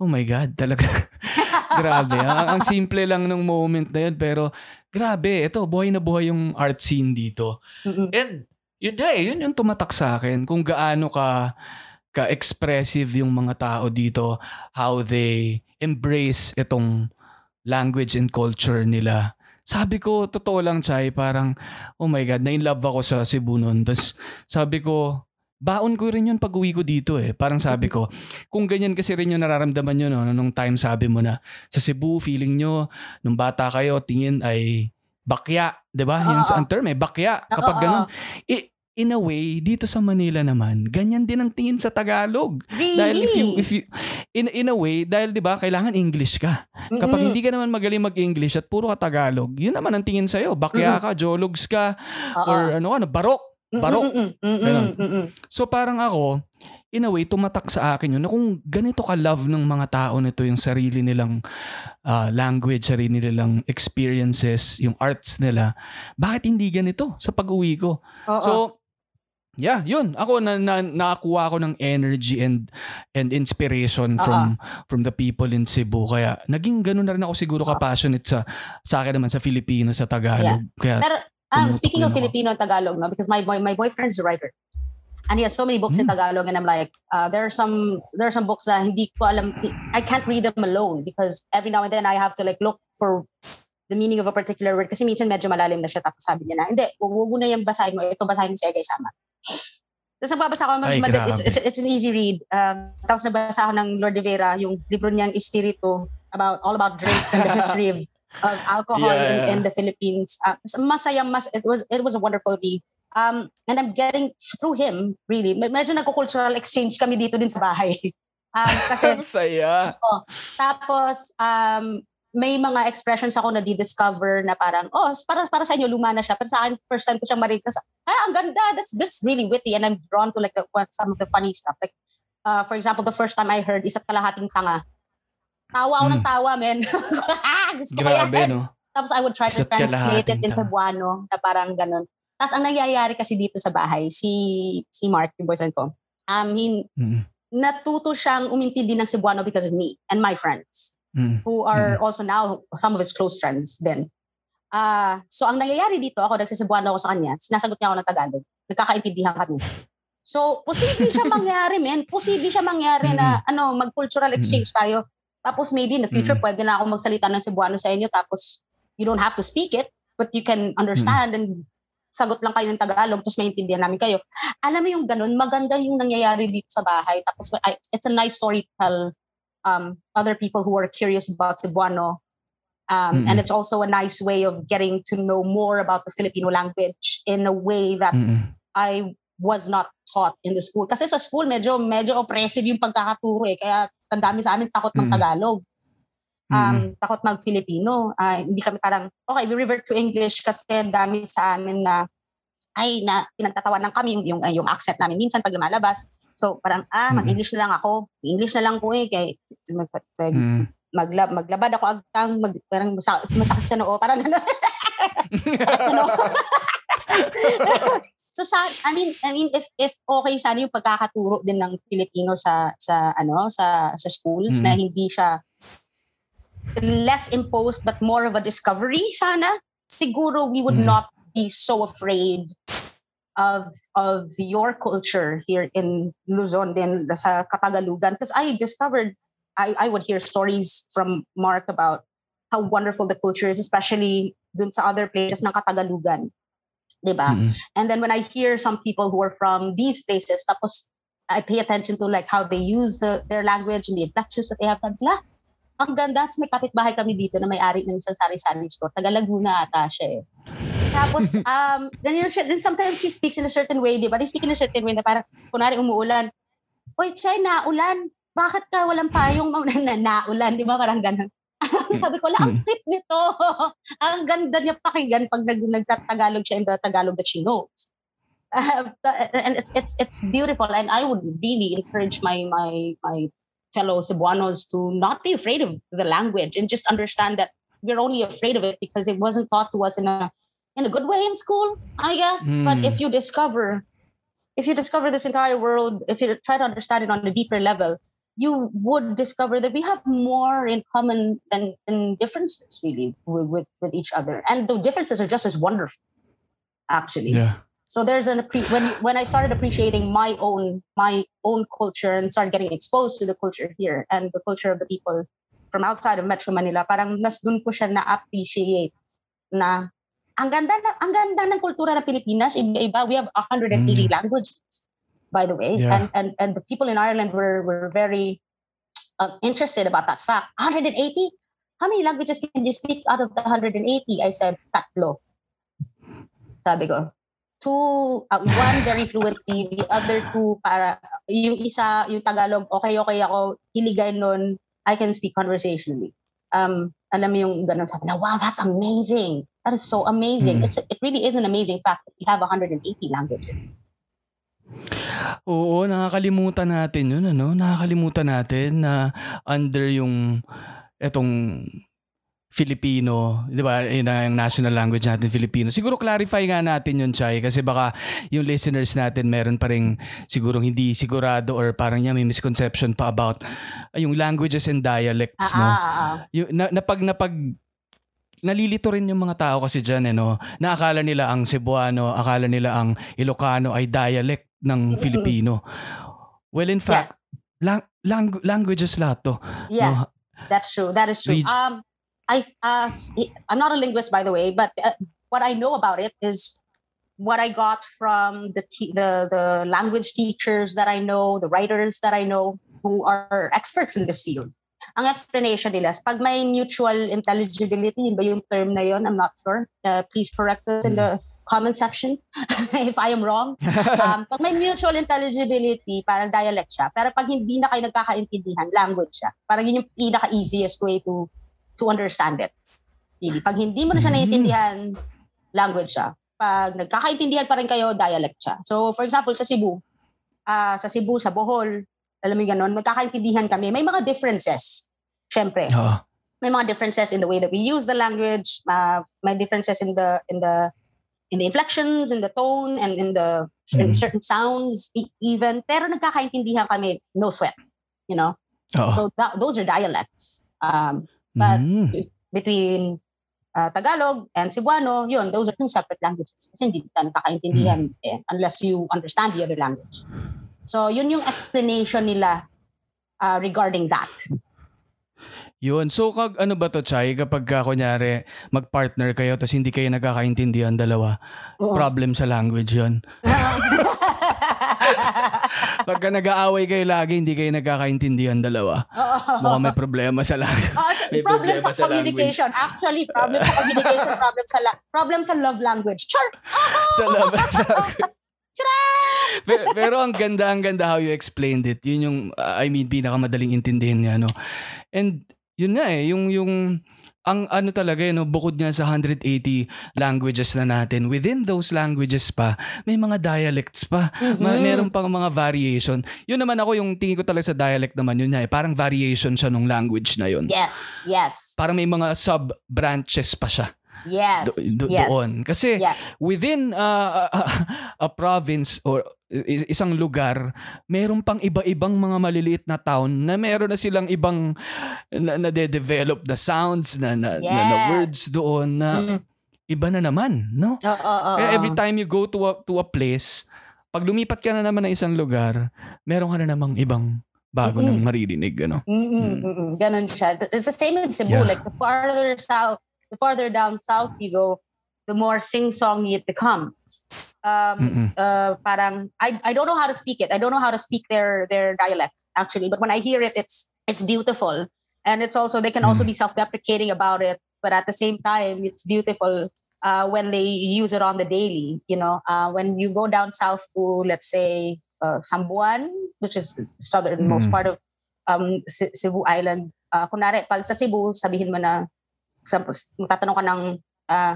oh my God, talaga. grabe. Ang, ang simple lang ng moment na yun, pero grabe, ito, buhay na buhay yung art scene dito. Mm-mm. And yun na eh, yun yung tumatak sa akin kung gaano ka ka-expressive yung mga tao dito, how they embrace itong language and culture nila. Sabi ko, totoo lang, Chay, parang, oh my God, na-in love ako sa Cebu noon. Tapos sabi ko, baon ko rin yun pag uwi ko dito eh. Parang sabi ko, kung ganyan kasi rin yung nararamdaman nyo no, nung time sabi mo na sa Cebu, feeling nyo, nung bata kayo, tingin ay bakya. 'di ba sa term eh, bakya. Kapag ganun. I- in a way, dito sa Manila naman, ganyan din ang tingin sa Tagalog. Really? Dahil if you, if you, in, in a way, dahil 'di ba kailangan English ka. Kapag Mm-mm. hindi ka naman magaling mag-English at puro ka Tagalog, yun naman ang tingin sa'yo. Bakya ka, jologs ka, Oo. or ano ka, no, barok. Barok. So parang ako, in a way, tumatak sa akin yun na kung ganito ka-love ng mga tao nito yung sarili nilang ah, language, sarili nilang experiences, yung arts nila, bakit hindi ganito sa pag-uwi ko? Oo. So, yeah, yun. Ako na, na nakakuha ako ng energy and and inspiration from from the people in Cebu. Kaya naging ganun na rin ako siguro ka-passionate sa sa akin naman sa Filipino, sa Tagalog. Kaya Pero um, speaking of. Filipino and Tagalog, no, because my boy, my boyfriend's a writer. And he has so many books Hmm. in Tagalog and I'm like, uh, there are some there are some books that hindi ko alam, I can't read them alone because every now and then I have to like look for the meaning of a particular word kasi minsan medyo malalim na siya tapos sabi niya na, hindi, huwag huwag mo na yung basahin mo, ito basahin mo si Egay Sama. Tapos nagbabasa ako, Ay, mad- it's, it's, it's an easy read. Um, tapos nabasa ako ng Lord de Vera, yung libro niyang Espiritu, about all about drinks and the history of, of alcohol Yeah. in, in the Philippines. Uh, tas masaya, mas, it was it was a wonderful read. Um, and I'm getting through him, really. med- Medyo nagko-cultural exchange kami dito din sa bahay. Um, kasi ang saya. tapos, um, may mga expressions ako na di-discover na parang, oh, para, para sa inyo, luma na siya. Pero sa akin, first time ko siyang marinig. Tapos, ah, ang ganda. That's, that's really witty. And I'm drawn to like the, what, some of the funny stuff. Like, uh, for example, the first time I heard, isa't kalahating tanga. Tawa ako ng Hmm. tawa, men. Gusto ko yan. Grabe, no? Tapos I would try to translate it in. Cebuano na parang ganun. Tapos ang nangyayari kasi dito sa bahay, si si Mark, yung boyfriend ko, um, he, Mm, natuto siyang umintindi ng Cebuano because of me and my friends mm, who are also now some of his close friends din. Ah, so ang nangyayari dito, ako nagsisibuano ako sa kanya, sinasagot niya ako ng Tagalog. Nagkakaintindihan kami. So, posible siya mangyari, men. Posible siya mangyari na ano, mag-cultural exchange tayo. Tapos maybe in the future, pwede na ako magsalita ng Cebuano sa inyo. Tapos you don't have to speak it, but you can understand and sagot lang kayo ng Tagalog, tapos maintindihan namin kayo. Alam mo yung ganun, maganda yung nangyayari dito sa bahay. Tapos it's a nice story to tell um, other people who are curious about Cebuano. Um, Mm-mm. And it's also a nice way of getting to know more about the Filipino language in a way that mm, I was not taught in the school. Kasi sa school, medyo medyo oppressive yung pagkakaturo eh. Kaya ang dami sa amin takot Mm. Tagalog. Um, takot mag-Filipino. Ah, hindi kami parang, okay, we revert to English kasi ang dami sa amin na, ay, na pinagtatawanan kami yung, yung, yung accent namin. Minsan pag lumalabas, so parang, ah, mag-English na lang ako. English na lang po eh. Kay, mag, mag, mm. magla, maglabad ako agtang, mag, parang masakit, masakit sa noo. Parang gano'n. Sakit sa noo. so sa I mean I mean if if okay sana yung pagkakaturo din ng Filipino sa sa ano sa sa schools Mm. na hindi siya less imposed but more of a discovery sana siguro we would Mm. not be so afraid of of your culture here in Luzon din sa Katagalugan because I discovered I I would hear stories from Mark about how wonderful the culture is especially dun sa other places ng Katagalugan 'di ba Mm, and then when I hear some people who are from these places, tapos I pay attention to like how they use the, their language and the inflections that they have. Sabi, la, ang ganda. Tapos may kapitbahay kami dito na may-ari ng isang sari-sari store. Taga Laguna ata siya eh. Tapos, um, ganyan siya. Then sometimes she speaks in a certain way, di ba? They speak in a certain way na parang, kunwari umuulan. Oy, Chay, naulan. Bakit ka walang payong na, naulan? Di ba? Parang ganun. Sabi ko, ang cute nito. ang ganda niya pakinggan pag nag, nagtatagalog siya in the Tagalog that she knows. Uh, and it's it's it's beautiful and I would really encourage my my my fellow Cebuanos to not be afraid of the language and just understand that we're only afraid of it because it wasn't taught to us in a in a good way in school, I guess. But Mm. if you discover if you discover this entire world, if you try to understand it on a deeper level, you would discover that we have more in common than, than differences really with, with, with each other. And the differences are just as wonderful, actually. Yeah. So there's an when when I started appreciating my own my own culture and started getting exposed to the culture here and the culture of the people from outside of Metro Manila, parang nas dun ko siya na-appreciate na ang ganda na, ang ganda ng kultura ng Pilipinas, iba-iba. We have 180 Mm. languages, by the way. Yeah. And, and and the people in Ireland were were very uh, interested about that fact. 180? How many languages can you speak out of the 180? I said, tatlo. Sabi ko. Two, uh, one very fluently, the other two para, yung isa, yung Tagalog, okay, okay ako, hiligay nun, I can speak conversationally. Um, alam mo yung ganun, sabi na, wow, that's amazing. That is so amazing. Mm. It's it really is an amazing fact that we have 180 languages. Oo, nakakalimutan natin yun, ano? Nakakalimutan natin na under yung etong Filipino, di ba, yun na yung national language natin, Filipino. Siguro clarify nga natin yun, Chay, kasi baka yung listeners natin meron pa rin siguro hindi sigurado or parang niya may misconception pa about yung languages and dialects, Ah, no? ah, ah, ah. yung, na, napag napag nalilito rin yung mga tao kasi dyan eh, no? na akala nila ang Cebuano, akala nila ang Ilocano ay dialect ng Filipino. Well, in fact, lang, lang, languages lahat to. Yeah. no? That's true. That is true. Reg- Um, I uh, I'm not a linguist, by the way, but uh, what I know about it is what I got from the te- the the language teachers that I know, the writers that I know, who are experts in this field. Ang explanation nila, pag may mutual intelligibility, yun ba yung term na yun? I'm not sure. Uh, please correct us in the comment section if I am wrong. Um, pag may mutual intelligibility, parang dialect siya. Pero pag hindi na kayo nagkakaintindihan, language siya. Parang yun yung pinaka-easiest way to to understand it. Really. Pag hindi mo na siya Mm. naiintindihan, language siya. Pag nagkakaintindihan pa rin kayo, dialect siya. So, for example, sa Cebu, ah sa Cebu, sa Bohol, alam mo yung ganun, magkakaintindihan kami. May mga differences. Syempre Oo. may mga differences in the way that we use the language, uh, may differences in the in the in the inflections, in the tone, and in the in Mhm. certain sounds e- even. Pero nagkakaintindihan kami, no sweat, you know. Oo. So that, those are dialects. Um, but- Mm. between uh, Tagalog and Cebuano, yun, those are two separate languages. Kasi hindi ka nagkakaintindihan eh, unless you understand the other language. So yun yung explanation nila uh, regarding that. Yun. So, kag, ano ba to, Chay? Kapag ka, kunyari, mag-partner kayo tapos hindi kayo nagkakaintindihan dalawa, Oo. problem sa language yun. Pagka nag-aaway kayo lagi, hindi kayo nagkakaintindihan dalawa. Mukhang may problema sa language. Oh, it's May problem sa, sa communication. Actually, problem sa communication, problem sa la- problem sa love language. Char! sa love language. Pero, pero ang ganda, ang ganda how you explained it. Yun yung, uh, I mean, pinakamadaling intindihin niya, no? And, yun nga eh, yung, yung, ang ano talaga eh, no, bukod nga sa 180 languages na natin, within those languages pa, may mga dialects pa. Ma- Mhm. meron pang mga variation. Yun naman ako, yung tingin ko talaga sa dialect naman, yun nga eh, parang variation siya nung language na yun. Yes, yes, Parang may mga sub-branches pa siya yes, do- do- yes. doon. Kasi Yeah. within uh, a, a province or isang lugar, meron pang iba-ibang mga maliliit na town na meron na silang ibang na, na-develop na sounds na, na, na, na Yes. words doon na Mm. iba na naman, no? Oo, oo, Kaya oo. every time you go to a, to a place, pag lumipat ka na naman ng isang lugar, meron ka na namang ibang bago Mm-mm. nang maririnig, ano? Mm-mm, Mm. mm-mm. Ganon siya. It's the same in Cebu. Yeah. Like the farther south, the farther down south you go, the more sing-songy it becomes. Um, uh, parang I, I don't know how to speak it. I don't know how to speak their their dialect actually. But when I hear it, it's it's beautiful, and it's also they can also Mm. be self-deprecating about it. But at the same time, it's beautiful uh, when they use it on the daily. You know, uh, when you go down south to let's say uh, Sambuan, which is the southernmost Mm. part of um, Cebu Island. Uh, kunwari, pag sa Cebu, sabihin mo na, sa, tatanong ka ng uh,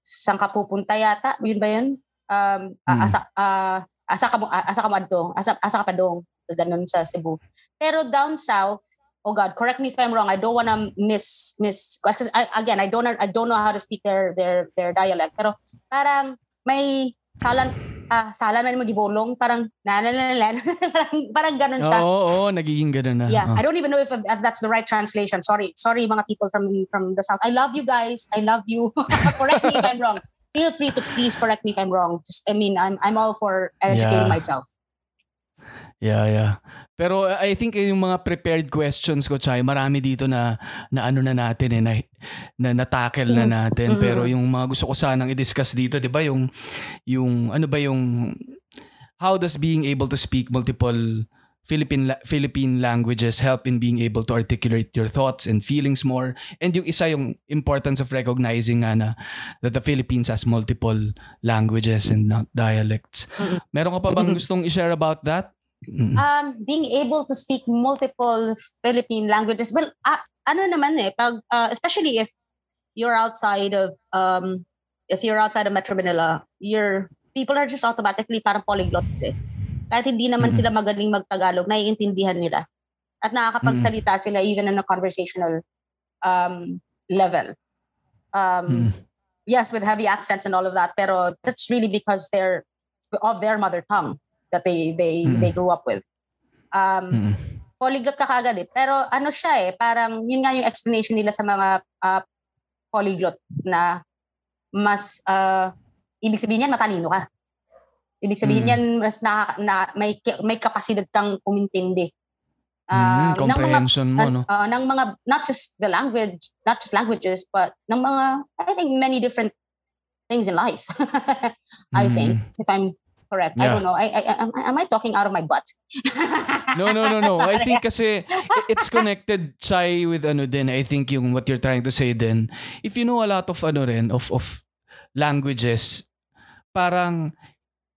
saan ka pupunta yata? Yun ba yun? Um, ah, Mm. asa, ah, asa ka mo, asa ka madto, asa, asa ka pa dong, ganun sa Cebu. Pero down south, oh God, correct me if I'm wrong. I don't wanna miss miss because I, again, I don't I don't know how to speak their their their dialect. Pero parang may salan ah salan man mo gibolong parang nananalan parang parang ganun siya. Oo, oo, nagiging ganun na. Yeah, Oo. I don't even know if that's the right translation. Sorry, sorry, mga people from from the south. I love you guys. I love you. correct me if I'm wrong. Feel free to please correct me if I'm wrong. Just, I mean, I'm I'm all for educating Yeah. myself. Yeah, yeah. Pero uh, I think yung mga prepared questions ko, Chay, marami dito na, na ano na natin eh, na, na na-tackle na natin. Mhm. Pero yung mga gusto ko sanang i-discuss dito, di ba, yung, yung, ano ba yung, how does being able to speak multiple Philippine la- Philippine languages help in being able to articulate your thoughts and feelings more and yung isa yung importance of recognizing nga na that the Philippines has multiple languages and not dialects. Mhm. Meron ka pa bang gustong i-share about that? Um, being able to speak multiple Philippine languages. Well, ah, ano naman eh, pag, uh, especially if you're outside of, um, if you're outside of Metro Manila, your people are just automatically parang polyglots eh. Kahit hindi naman Mm-mm. sila magaling magtagalog, naiintindihan nila. At nakakapagsalita sila even on a conversational um, level. Um, Mm. Yes, with heavy accents and all of that, pero that's really because they're of their mother tongue that they they Mm. they grew up with. Um, Mm. polyglot ka kagad eh. Pero ano siya eh, parang yun nga yung explanation nila sa mga ah, polyglot na mas ah, ibig sabihin yan matalino ka. Ibig sabihin Mm. yan mas na, na may may kapasidad kang umintindi. Mm, Ah, ng mga comprehension mo, no? uh, ng mga not just the language, not just languages, but ng mga I think many different things in life. I Mm. think if I'm correct. I Yeah. don't know. I, I, am, am I talking out of my butt? No, no, no, no. I think kasi i- it's connected, Chai, with ano din. I think yung what you're trying to say din. If you know a lot of ano rin, of, of languages, parang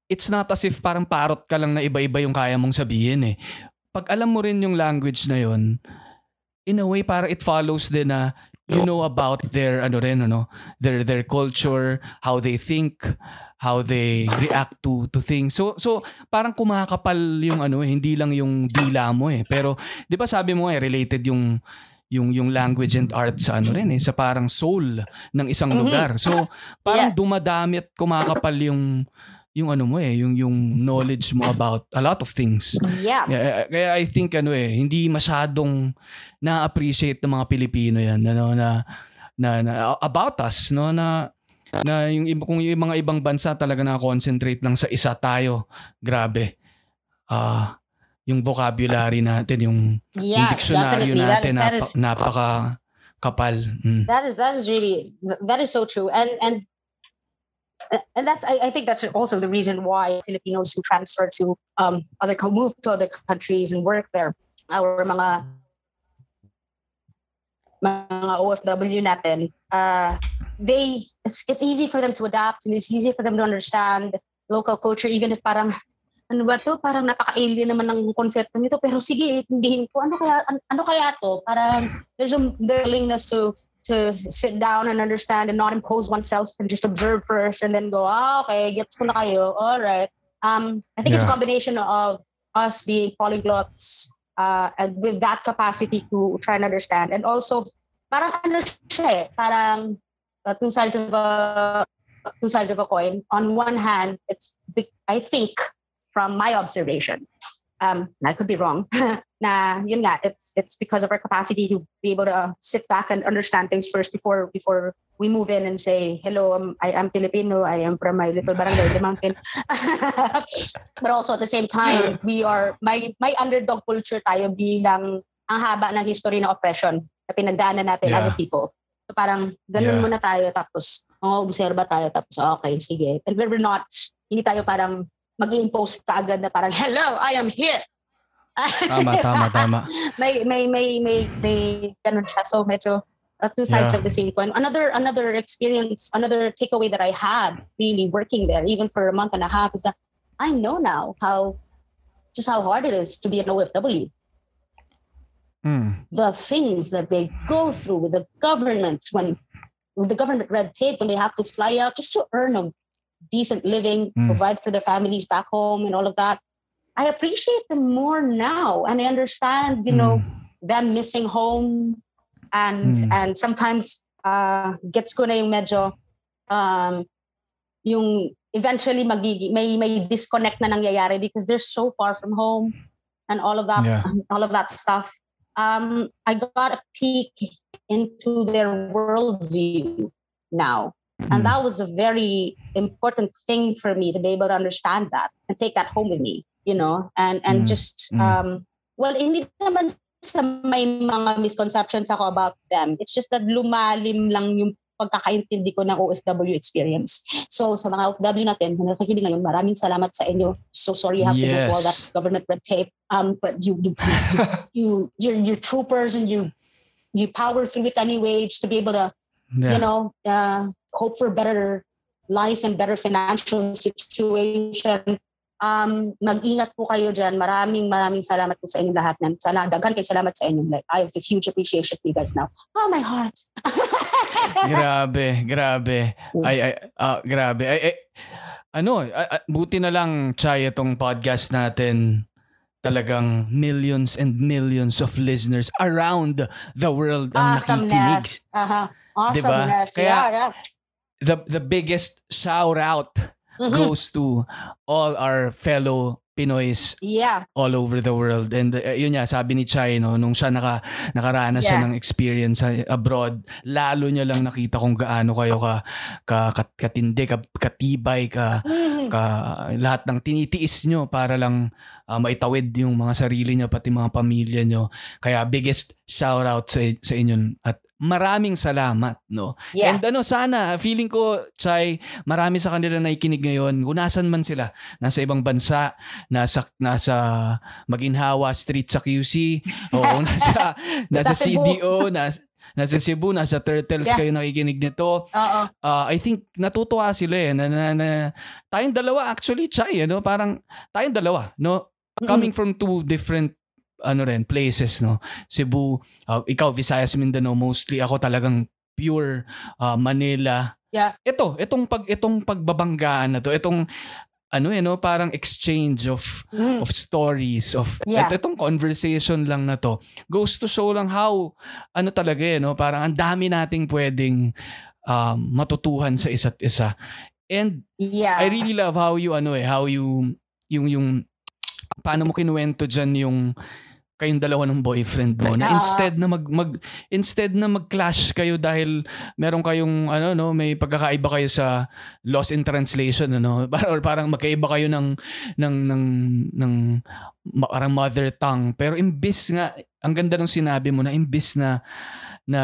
it's not as if parang parot ka lang na iba-iba yung kaya mong sabihin eh. Pag alam mo rin yung language na yon in a way para it follows din na you know about their ano rin ano their their culture how they think how they react to to things. So so parang kumakapal yung ano eh, hindi lang yung dila mo eh. Pero 'di ba sabi mo eh related yung yung yung language and art sa ano rin eh sa parang soul ng isang lugar. So parang Yeah. dumadami at kumakapal yung yung ano mo eh yung yung knowledge mo about a lot of things. Yeah. kaya, kaya I think ano eh, hindi masyadong na-appreciate ng mga Pilipino yan ano, na, na, na about us no na na yung iba kung yung mga ibang bansa talaga na-concentrate lang sa isa tayo grabe ah yung vocabulary natin yung, yung Yeah, dictionary definitely. That is natin that is napaka kapal mm. that is that is really that is so true and and and that's I, I think that's also the reason why Filipinos who transfer to um other move to other countries and work there our mga mga OFW natin uh they it's, it's easy for them to adapt and it's easy for them to understand local culture even if parang ano ba to? Parang napaka-alien naman ng konsepto nito. Pero sige intindihin ko ano kaya an- ano kaya to? Parang there's a their willingness to to sit down and understand and not impose oneself and just observe first and then go ah okay gets ko na kayo. All right. Um I think it's a Yeah. combination of us being polyglots uh and with that capacity to try and understand. And also parang ano siya eh parang uh, two sides of a two sides of a coin. On one hand it's I think from my observation. Um I could be wrong na yun nga it's it's because of our capacity to be able to sit back and understand things first before before we move in and say hello I'm, I am Filipino I am from my little barangay the mountain but also at the same time we are my my underdog culture tayo bilang ang haba ng history ng oppression na pinagdaanan natin as a Yeah. people so parang ganun Yeah. muna tayo tapos oh, obserba tayo tapos okay sige and we're not hindi tayo parang mag impose kaagad na parang hello I am here tama tama tama may may may may may ganun siya so medyo uh, two sides Yeah. of the same coin another another experience another takeaway that I had really working there even for a month and a half is that I know now how just how hard it is to be an OFW mm. the things that they go through with the government when with the government red tape when they have to fly out just to earn a decent living Mm. provide for their families back home and all of that i appreciate them more now and i understand you know them missing home and Mm. and sometimes uh gets ko na yung medyo um yung eventually magigi may may disconnect na nangyayari because they're so far from home and all of that Yeah. all of that stuff um I got a peek into their worldview now and Mm. that was a very important thing for me to be able to understand that and take that home with me you know and and Mm. just Mm. um well hindi naman sa may mga misconceptions ako about them it's just that lumalim lang yung pagkakaintindi ko ng OFW experience. So sa mga OFW natin, kung nakikinig ngayon, maraming salamat sa inyo. So sorry you have to go all that government red tape. Um, but you you you, you you're, you're troopers and you you power through it anyway to be able to Yeah. you know, uh, hope for better life and better financial situation. Um, mag-ingat po kayo dyan. Maraming maraming salamat po sa inyong lahat. Nan. Sana, daghan kayo salamat sa inyo. Like, I have a huge appreciation for you guys now. Oh, my heart. grabe, grabe. Ay, ay, ah, grabe. Ay, ay, ano, buti na lang, Chay, itong podcast natin talagang millions and millions of listeners around the world ang nakikinig. Awesomeness. Uh-huh. Awesomeness. Kaya- yeah, yeah. The, the biggest shout out Mhm. goes to all our fellow Pinoys Yeah. all over the world. And uh, yun nga, sabi ni Chai, no, nung siya naka, nakaranas siya Yeah. ng experience abroad, lalo niya lang nakita kung gaano kayo ka, ka, kat- katindi, ka, katibay, ka, Mhm. ka, lahat ng tinitiis nyo para lang uh, maitawid yung mga sarili nyo, pati mga pamilya nyo. Kaya biggest shout out sa, sa inyo at maraming salamat, no? Yeah. And ano, sana, feeling ko, Chay, marami sa kanila na ikinig ngayon, kung nasan man sila, nasa ibang bansa, nasa, nasa Maginhawa Street sa QC, o nasa, nasa. CDO, nasa, nasa Cebu, nasa Turtles Yeah. kayo nakikinig nito. Oo. Uh, I think natutuwa sila eh, na, na, na tayong dalawa actually, Chay, ano, parang tayong dalawa, no? Coming from two different ano rin places no. Cebu, uh, ikaw Visayas Mindanao mostly ako talagang pure uh, Manila. Yeah. Ito, itong pag itong pagbabanggaan na to, itong ano eh no, parang exchange of Mm. of stories of Yeah. ito, itong conversation lang na to goes to show lang how ano talaga eh no parang ang dami nating pwedeng um, matutuhan sa isa't isa and Yeah. I really love how you ano eh how you yung yung paano mo kinuwento diyan yung kayong dalawa ng boyfriend mo na Ah. instead na mag, mag instead na mag-clash kayo dahil meron kayong ano no may pagkakaiba kayo sa loss in translation ano or parang magkaiba kayo ng ng ng ng parang mother tongue pero imbis nga ang ganda ng sinabi mo na imbis na na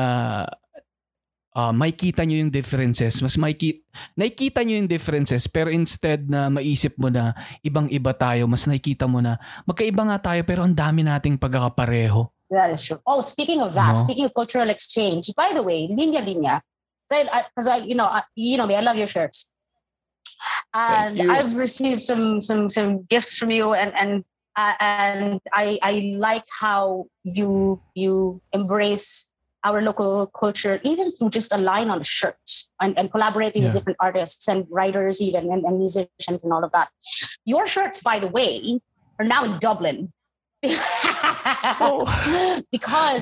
ah, makikita nyo yung differences mas makiki nakikita nyo yung differences pero instead na maisip mo na ibang-iba tayo mas nakikita mo na magkaiba nga tayo pero ang dami nating pagkakapareho That is true. Oh, speaking of that, No. speaking of cultural exchange, by the way, Linya Linya, because I, you know, I, you know me, I love your shirts, and you. I've received some some some gifts from you, and and uh, and I I like how you you embrace our local culture, even through just a line on a shirt, and, and collaborating with different artists and writers, even and, and musicians and all of that. Your shirts, by the way, are now in Dublin. because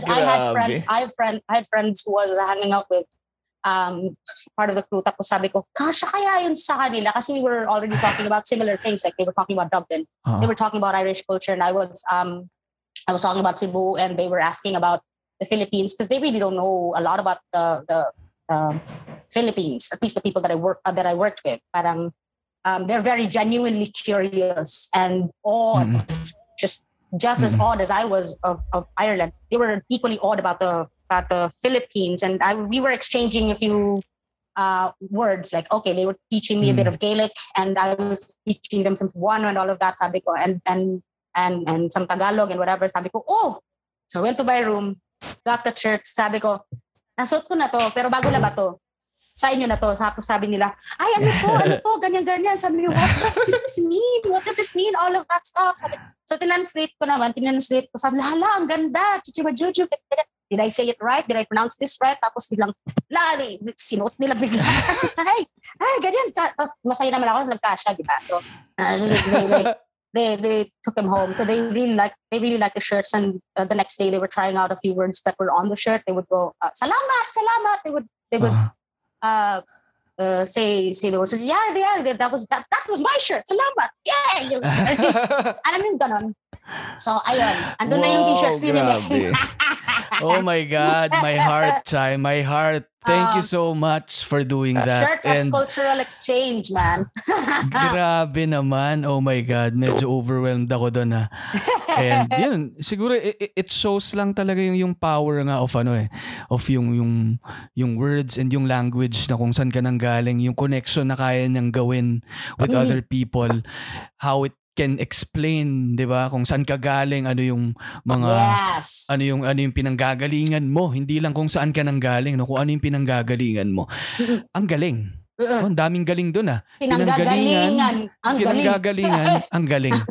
I had friends, I have friend, I had friends who were hanging out with um part of the crew. Tapos sabi ko, kasha kaya yun sa kanila kasi we were already talking about similar things. Like they were talking about Dublin, Oo. they were talking about Irish culture, and I was um I was talking about Cebu, and they were asking about the Philippines because they really don't know a lot about the the um, Philippines. At least the people that I work uh, that I worked with, parang um, they're very genuinely curious and awed Mm-mm. just just as Mhm. awed as I was of, of Ireland. They were equally awed about the about the Philippines, and I, we were exchanging a few uh, words. Like, okay, they were teaching me a bit Mhm. of Gaelic, and I was teaching them some Cebuano and all of that. Sabi ko, and and and and some Tagalog and whatever. Sabi ko, oh, so I went to my room, got the shirt. Sabi ko, nasuot ko na to, pero bago na ba to? Sa inyo na to. Tapos sabi nila, ay, ano to, ano to, ganyan-ganyan. Sabi niyo, what does this mean? What does this mean? All of that stuff. Sabi, so tinanslate ko naman, tinanslate ko. Sabi, hala, ang ganda. Chichiba juju. Did I say it right? Did I pronounce this right? Tapos biglang, la, di- sinuot nila bigla. Kasi, ay, ay, ganyan. Tapos masaya naman ako, nagkasya, di ba? So, uh, they, they, they, took him home. So they really like they really like the shirts. And uh, the next day they were trying out a few words that were on the shirt. They would go, uh, salamat, salamat. They would they would Ah. uh, uh, say say the words. Yeah, yeah, that, was that that was my shirt. Salamat. Yeah. Alam mo yung ganon. So ayun, andun na yung Wow, t-shirts ni grabe. oh my God, my heart, Chai, my heart. Thank you so much for doing that. Shirts as And cultural exchange, man. grabe naman. Oh my God, medyo overwhelmed ako doon ha. And yun, siguro it, it- shows lang talaga yung, yung power nga of ano eh, of yung, yung, yung words and yung language na kung saan ka nang galing, yung connection na kaya niyang gawin with Mhm. other people, how it can explain, 'di ba? Kung saan ka galing, ano yung mga yes. ano yung ano yung pinanggagalingan mo, hindi lang kung saan ka nang galing, no, kung ano yung pinanggagalingan mo. Ang galing. Uh-uh. Oh, ang daming galing doon ah. Pinanggagalingan. Ang galing. Pinanggagalingan, ang galing.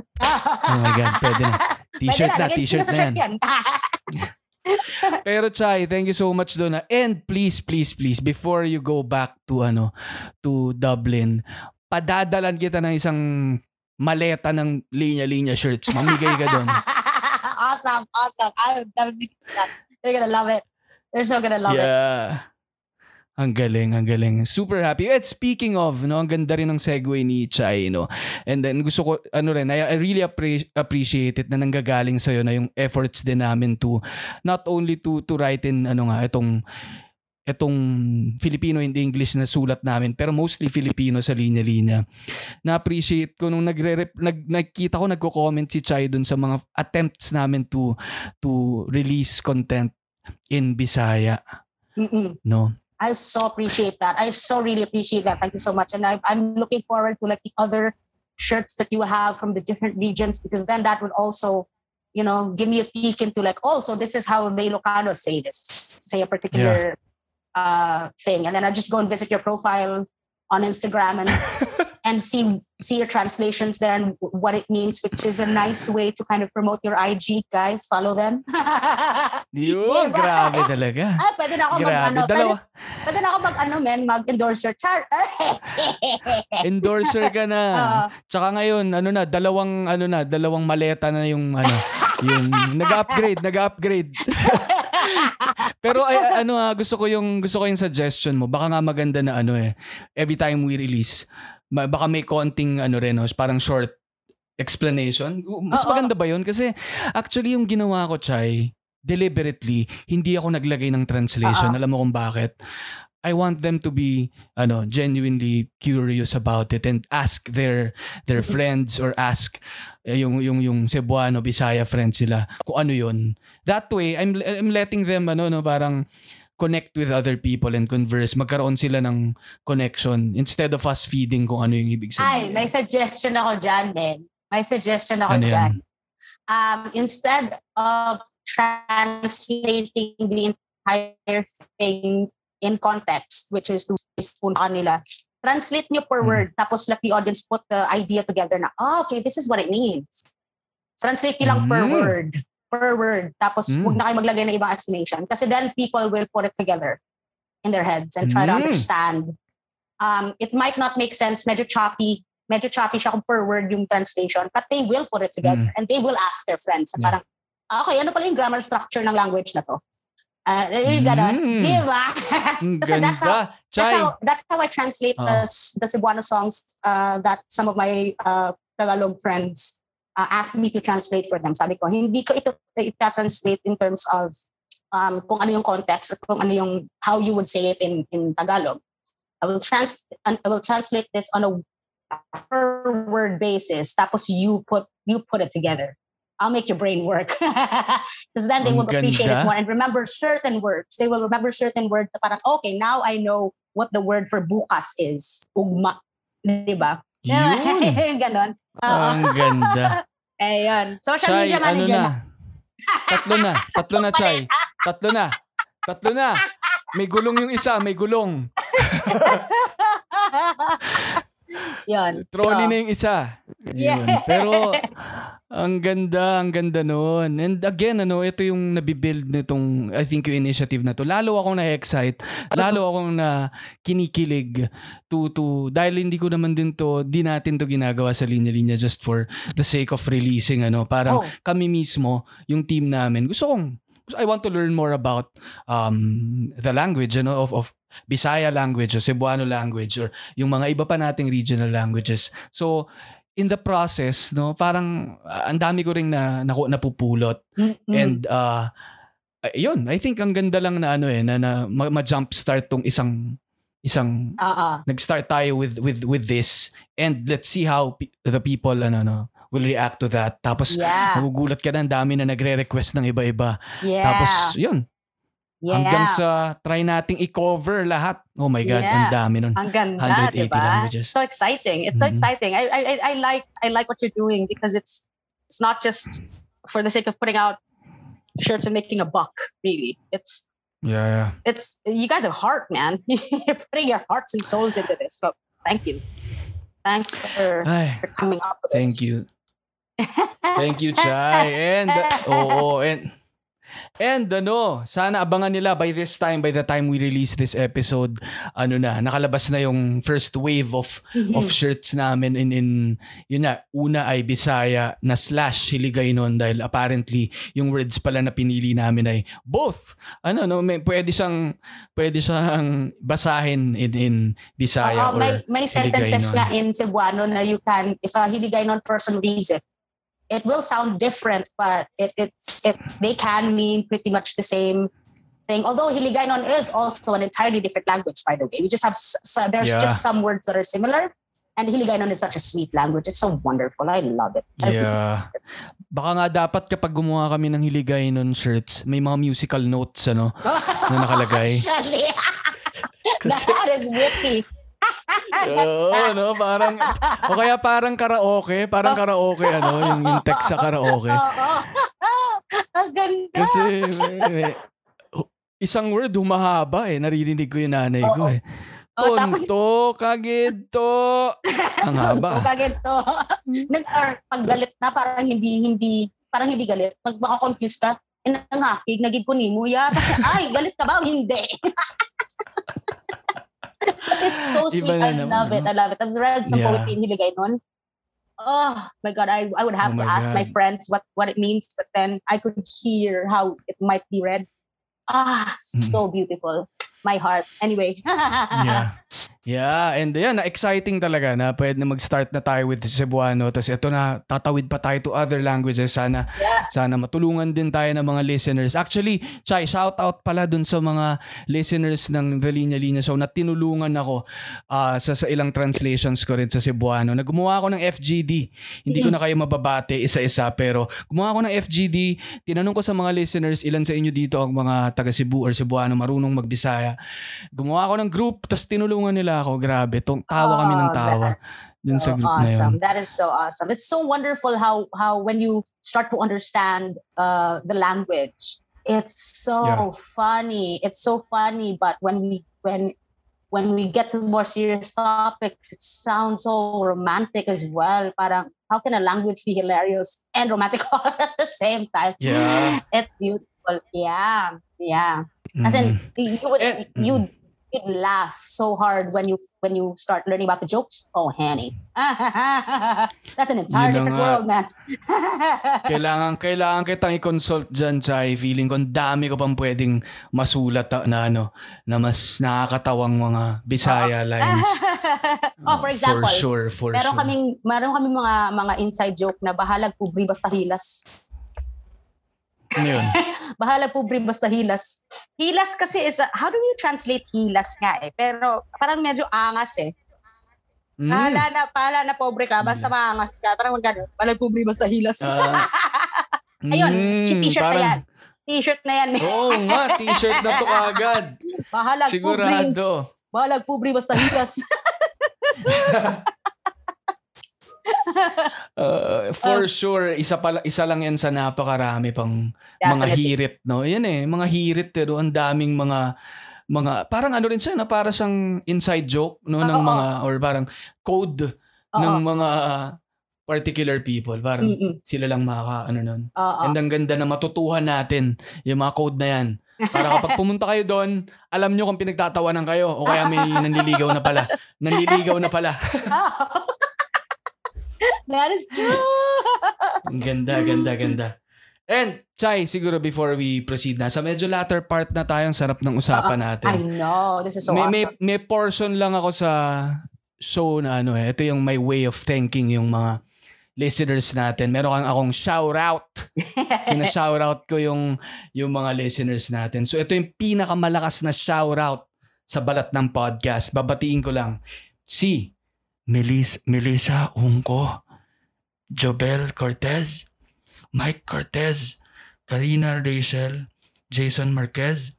Oh my God, pwede na. T-shirt Pwede na, ko t-shirt na yan. Pero Chai, thank you so much doon. ah. And please, please, please, before you go back to ano, to Dublin, padadalan kita ng isang maleta ng linya-linya shirts. Mamigay ka doon. awesome, awesome. I would definitely do that. They're gonna love it. They're so gonna love it. yeah. Ang galing, ang galing. Super happy. At speaking of, no, ang ganda rin ng segue ni Chai, no. And then gusto ko, ano rin, I, I really appre- appreciate it na nanggagaling sa'yo na yung efforts din namin to, not only to to write in, ano nga, itong, itong Filipino and English na sulat namin, pero mostly Filipino sa linya-linya. Na-appreciate ko nung nagre nag, nakita ko nagko-comment si Chai dun sa mga attempts namin to to release content in Bisaya, Mm-mm. no. I so appreciate that. I so really appreciate that. Thank you so much. And I, I'm looking forward to like the other shirts that you have from the different regions because then that would also, you know, give me a peek into like, oh, so this is how the Ilocanos say this, say a particular uh, thing. And then I just go and visit your profile on Instagram and and see see your translations there and what it means, which is a nice way to kind of promote your IG. Guys, follow them. Yun, Diba? grabe talaga. ah, pwede na ako mag Grabe. ano, Dalawa. Pwede, pwede na ako mag ano, men, mag-endorser. Char. Endorser ka na. Oo. Tsaka ngayon, ano na, dalawang, ano na, dalawang maleta na yung, ano, yung, nag-upgrade, nag-upgrade. Pero ay, ano ah, gusto ko yung, gusto ko yung suggestion mo. Baka nga maganda na ano eh, every time we release, ma- baka may konting, ano rin, oh, parang short explanation. Mas Oo. maganda ba yun? Kasi actually yung ginawa ko, Chay, deliberately, hindi ako naglagay ng translation. Oo. Alam mo kung bakit? I want them to be ano genuinely curious about it and ask their their friends or ask eh, yung yung yung Cebuano Bisaya friends sila kung ano yun. That way I'm I'm letting them ano no parang connect with other people and converse. Magkaroon sila ng connection instead of us feeding kung ano yung ibig Ay, sabihin. may suggestion ako dyan, men. May suggestion ako Ano yan? dyan. Um, instead of translating the entire thing in context, which is to kanila, translate nyo per Hmm. word, tapos let the audience put the idea together na, oh, okay, this is what it means. Translate nyo lang per Hmm. word. Per word. Tapos Hmm. huwag na kayo maglagay ng ibang explanation. Kasi then people will put it together in their heads and try to Hmm. understand. Um, it might not make sense, medyo choppy, medyo choppy siya kung per word yung translation, but they will put it together and they will ask their friends. Hmm. Yeah. Parang, ah, okay, ano pala yung grammar structure ng language na to? Uh. Mm. Di ba? Ang Kasi that's how, that's how, that's how I translate Oh. the, the Cebuano songs uh, that some of my uh, Tagalog friends uh, asked me to translate for them. Sabi ko, hindi ko ito ita-translate in terms of um, kung ano yung context at kung ano yung how you would say it in, in Tagalog. I will trans I will translate this on a per word basis. Tapos you put you put it together. I'll make your brain work. Because then they will appreciate it more and remember certain words. They will remember certain words na parang, okay, now I know what the word for bukas is. Ugma. Di ba? Yun. Ganon. Ang ganda. Ayun. Social Chay, media ano manager na? Tatlo na. Tatlo na, Chay. Tatlo na. Tatlo na. May gulong yung isa, may gulong. Yun. Trolley So, na yung isa. Yeah. Yun. Pero, ang ganda, ang ganda noon. And again, ano, ito yung nabibuild nitong, I think, yung initiative na to. Lalo akong na-excite. Lalo akong na kinikilig to, to, dahil hindi ko naman din to, di natin to ginagawa sa linya-linya just for the sake of releasing, ano. Parang Oh. kami mismo, yung team namin, gusto kong, I want to learn more about um, the language, ano, of, of Bisaya language or Cebuano language or yung mga iba pa nating regional languages. So, in the process, no, parang uh, ang dami ko ring na, naku- napupulot. mm, mm. And uh, yun, I think ang ganda lang na ano eh, na, na ma- ma-jump start tong isang isang Oo. nag-start tayo with with with this and let's see how pe- the people ano no will react to that. Tapos Yeah. magugulat ka na ang dami na nagre-request ng iba-iba. Yeah. Tapos yun, yeah. hanggang sa try nating i-cover lahat. Oh my god, ang Yeah. dami nun. Ang ganda, 180 diba? languages. So exciting. It's so Mhm. exciting. I, I I- like I like what you're doing because it's it's not just for the sake of putting out shirts and making a buck. Really, it's Yeah, yeah. it's you guys have heart, man. you're putting your hearts and souls into this. So thank you. Thanks for, Ay, for coming up with thank this. you. Thank you, Chai. And, oh, and, and ano, sana abangan nila by this time, by the time we release this episode, ano na, nakalabas na yung first wave of of shirts namin in, in yun na, una ay Bisaya na slash Hiligaynon dahil apparently yung words pala na pinili namin ay both. Ano, no, may, pwede siyang, pwede siyang basahin in, in Bisaya Oo, or may, may sentences nga in Cebuano na you can, if a Hiligaynon person reads it, it will sound different, but it, it's, it, they can mean pretty much the same thing. Although Hiligaynon is also an entirely different language, by the way. We just have, so there's Yeah. just some words that are similar. And Hiligaynon is such a sweet language. It's so wonderful. I love it. I Yeah. Baka nga dapat kapag gumawa kami ng hiligay nun shirts, may mga musical notes ano na nakalagay. Actually, that is witty. Oo, no, parang o kaya parang karaoke, parang karaoke ano, yung, yung text sa karaoke. Ang ganda. Kasi may- may- isang word humahaba eh, naririnig ko yung nanay ko eh. Oh, tapos- Tonto, kagito. Ang haba. Kagad to. Nag, or, pag galit na, parang hindi, hindi, parang hindi galit. Pag baka confused ka, eh, nangakig, nagig ko ni mo, ya. Ay, galit ka ba o hindi? But it's so sweet. I naman, love it. no? I love it. I've read some Yeah. poetry in Hiligay nun. Oh my God, I, I would have Oh to ask my friends what, what it means, but then I could hear how it might be read. Ah, so beautiful. My heart. Anyway. Yeah. Yeah, and yan, exciting talaga na pwede na mag-start na tayo with Cebuano. Tapos ito na, tatawid pa tayo to other languages. Sana, Yeah. sana matulungan din tayo ng mga listeners. Actually, Chai, shout out pala dun sa mga listeners ng The Linya Linya Show na tinulungan ako ah, sa, sa ilang translations ko rin sa Cebuano. Na gumawa ako ng FGD. Hindi ko na kayo mababate isa-isa pero gumawa ako ng FGD. Tinanong ko sa mga listeners, ilan sa inyo dito ang mga taga Cebu or Cebuano marunong magbisaya. Gumawa ako ng group, tapos tinulungan nila ako. Grabe, tong, tawa kami ng Oh, tawa. Dun sa so group na yun. awesome. That is so awesome. It's so wonderful how how when you start to understand uh, the language, it's so Yeah. funny. It's so funny. But when we when when we get to more serious topics, it sounds so romantic as well. Parang how can a language be hilarious and romantic all at the same time? Yeah. It's beautiful. Yeah, yeah. As Mm. in, you would Eh, you'd, laugh so hard when you when you start learning about the jokes. Oh, Hanny, that's an entire Yun different nga. world, man. kailangan kailangan kitang i-consult diyan, Chai. Feeling ko dami ko pang pwedeng masulat na, na ano, na mas nakakatawang mga Bisaya lines. oh, for example, for sure, for meron sure. kaming meron kaming mga mga inside joke na bahalag pubri basta hilas. Ano yun? Bahalag pubri basta hilas. Hilas kasi is a- how do you translate hilas nga eh? Pero parang medyo angas eh. Mm. Pahala na, pahala na pobre ka, basta maangas ka. Parang magkano, bahalag pubri basta hilas. Ah. Ayun, Mm, t-shirt na parang- yan. T-shirt na yan. Oo nga, t-shirt na to kagad. Bahalag. Sigurado. Bahalag pubri basta hilas. Uh, for sure, isa pala isa lang yan sa napakarami pang mga hirit, no? Yan eh, mga hirit pero ang daming mga mga parang ano rin siya na para sang inside joke no ng Oo. mga or parang code Oo. ng mga particular people. Parang Mm-mm. sila lang makaka ano nun. Oo. And ang ganda na matutuhan natin yung mga code na yan. Para kapag pumunta kayo doon, alam nyo kung pinagtatawanan kayo o kaya may nanliligaw na pala. Nanliligaw na pala. That is true. Ang ganda, ganda, ganda. And, Chai, siguro before we proceed na, sa medyo latter part na tayong sarap ng usapan I natin. know. This is so may, awesome. may, may portion lang ako sa show na ano eh. Ito yung my way of thanking yung mga listeners natin. Meron kang akong shout out. Pina-shout out ko yung, yung mga listeners natin. So ito yung pinakamalakas na shout out sa balat ng podcast. Babatiin ko lang. Si Melis, Melissa Ungko, Jobel Cortez, Mike Cortez, Karina Rachel, Jason Marquez,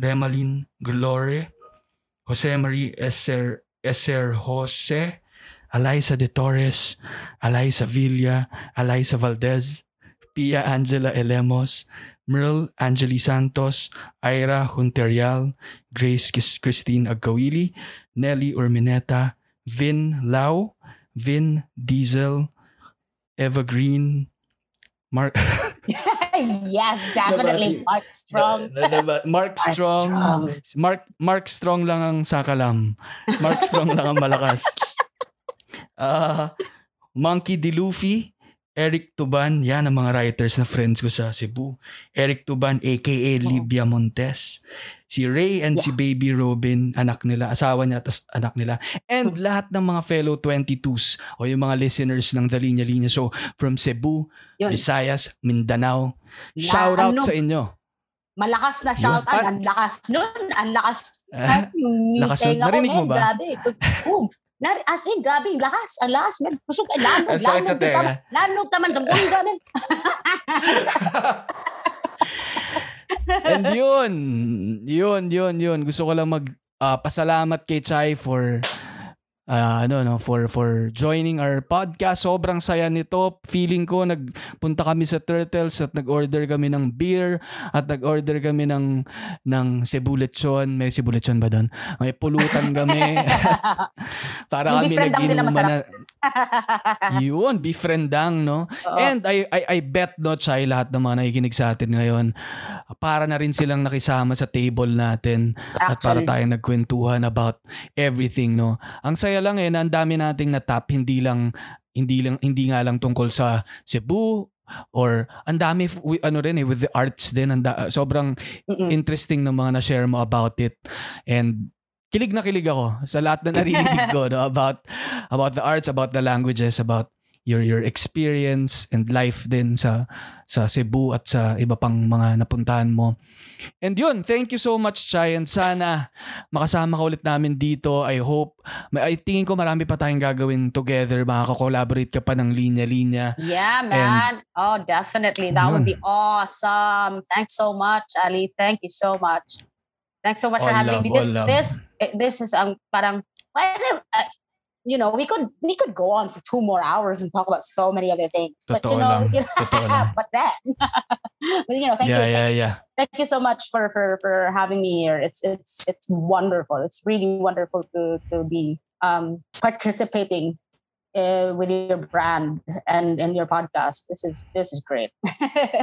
Remalin Glory, Jose Marie Eser, Eser Jose, Eliza De Torres, Eliza Villa, Eliza Valdez, Pia Angela Elemos, Merle Angeli Santos, Ira Hunterial, Grace Christine Agkawili, Nelly Urmineta, Vin Lau, Vin Diesel, Eva Green, Mark yes, definitely. Mark Strong. Mark Mark Strong. Mark Mark Strong lang ang sakalam. Mark Strong lang ang malakas. Ah, Monkey D. Luffy, Eric Tuban, yan ang mga writers na friends ko sa Cebu. Eric Tuban aka Libia Montes. Si Ray and si Baby Robin, anak nila, asawa niya, tas anak nila. And lahat ng mga fellow 22s o yung mga listeners ng The Linya Linya Show from Cebu, Yun. Visayas, Mindanao. Na- Shout out ano, sa inyo. Malakas na shout out. Ang lakas nun. Ang lakas. Ah, lakas nun. Narinig mo ba? Grabe. Boom. Nar as in, grabe, ang lakas. Ang lakas, man. Kusog, ay, lanog, lanog. taman, lanog taman sa bunda, man. And yun, yun, yun, yun. Gusto ko lang mag ah, pasalamat kay Chai for ah, ano no for for joining our podcast. Sobrang saya nito. Feeling ko nagpunta kami sa Turtles at nag-order kami ng beer at nag-order kami ng ng Cebu lechon. May Cebu lechon ba doon? May pulutan kami. Para Yung kami masarap. na yun, beef rendang, no? Oo. And I, I, I bet, no, Chay, lahat ng mga nakikinig sa atin ngayon, para na rin silang nakisama sa table natin at para Actually. tayong nagkwentuhan about everything, no? Ang saya lang eh, na ang dami nating natap, hindi lang, hindi lang, hindi nga lang tungkol sa Cebu, or ang dami ano rin eh with the arts din ang da- sobrang Mm-mm. interesting ng mga na-share mo about it. And kilig na kilig ako sa lahat na naririnig ko no, about about the arts, about the languages, about your your experience and life din sa sa Cebu at sa iba pang mga napuntahan mo. And yun, thank you so much and sana makasama ka ulit namin dito. I hope may I tingin ko marami pa tayong gagawin together. Makaka-collaborate ka pa ng linya-linya. Yeah, man. oh, definitely. That would be awesome. Thanks so much, Ali. Thank you so much. Thanks so much for All having love, me. This, this, eh, this is um, parang, well, uh, you know, we could we could go on for two more hours and talk about so many other things. But you know, you know but but, you know, thank yeah, you, yeah, thank, yeah. thank you so much for for for having me here. It's it's it's wonderful. It's really wonderful to to be um participating uh, with your brand and and your podcast. This is this is great.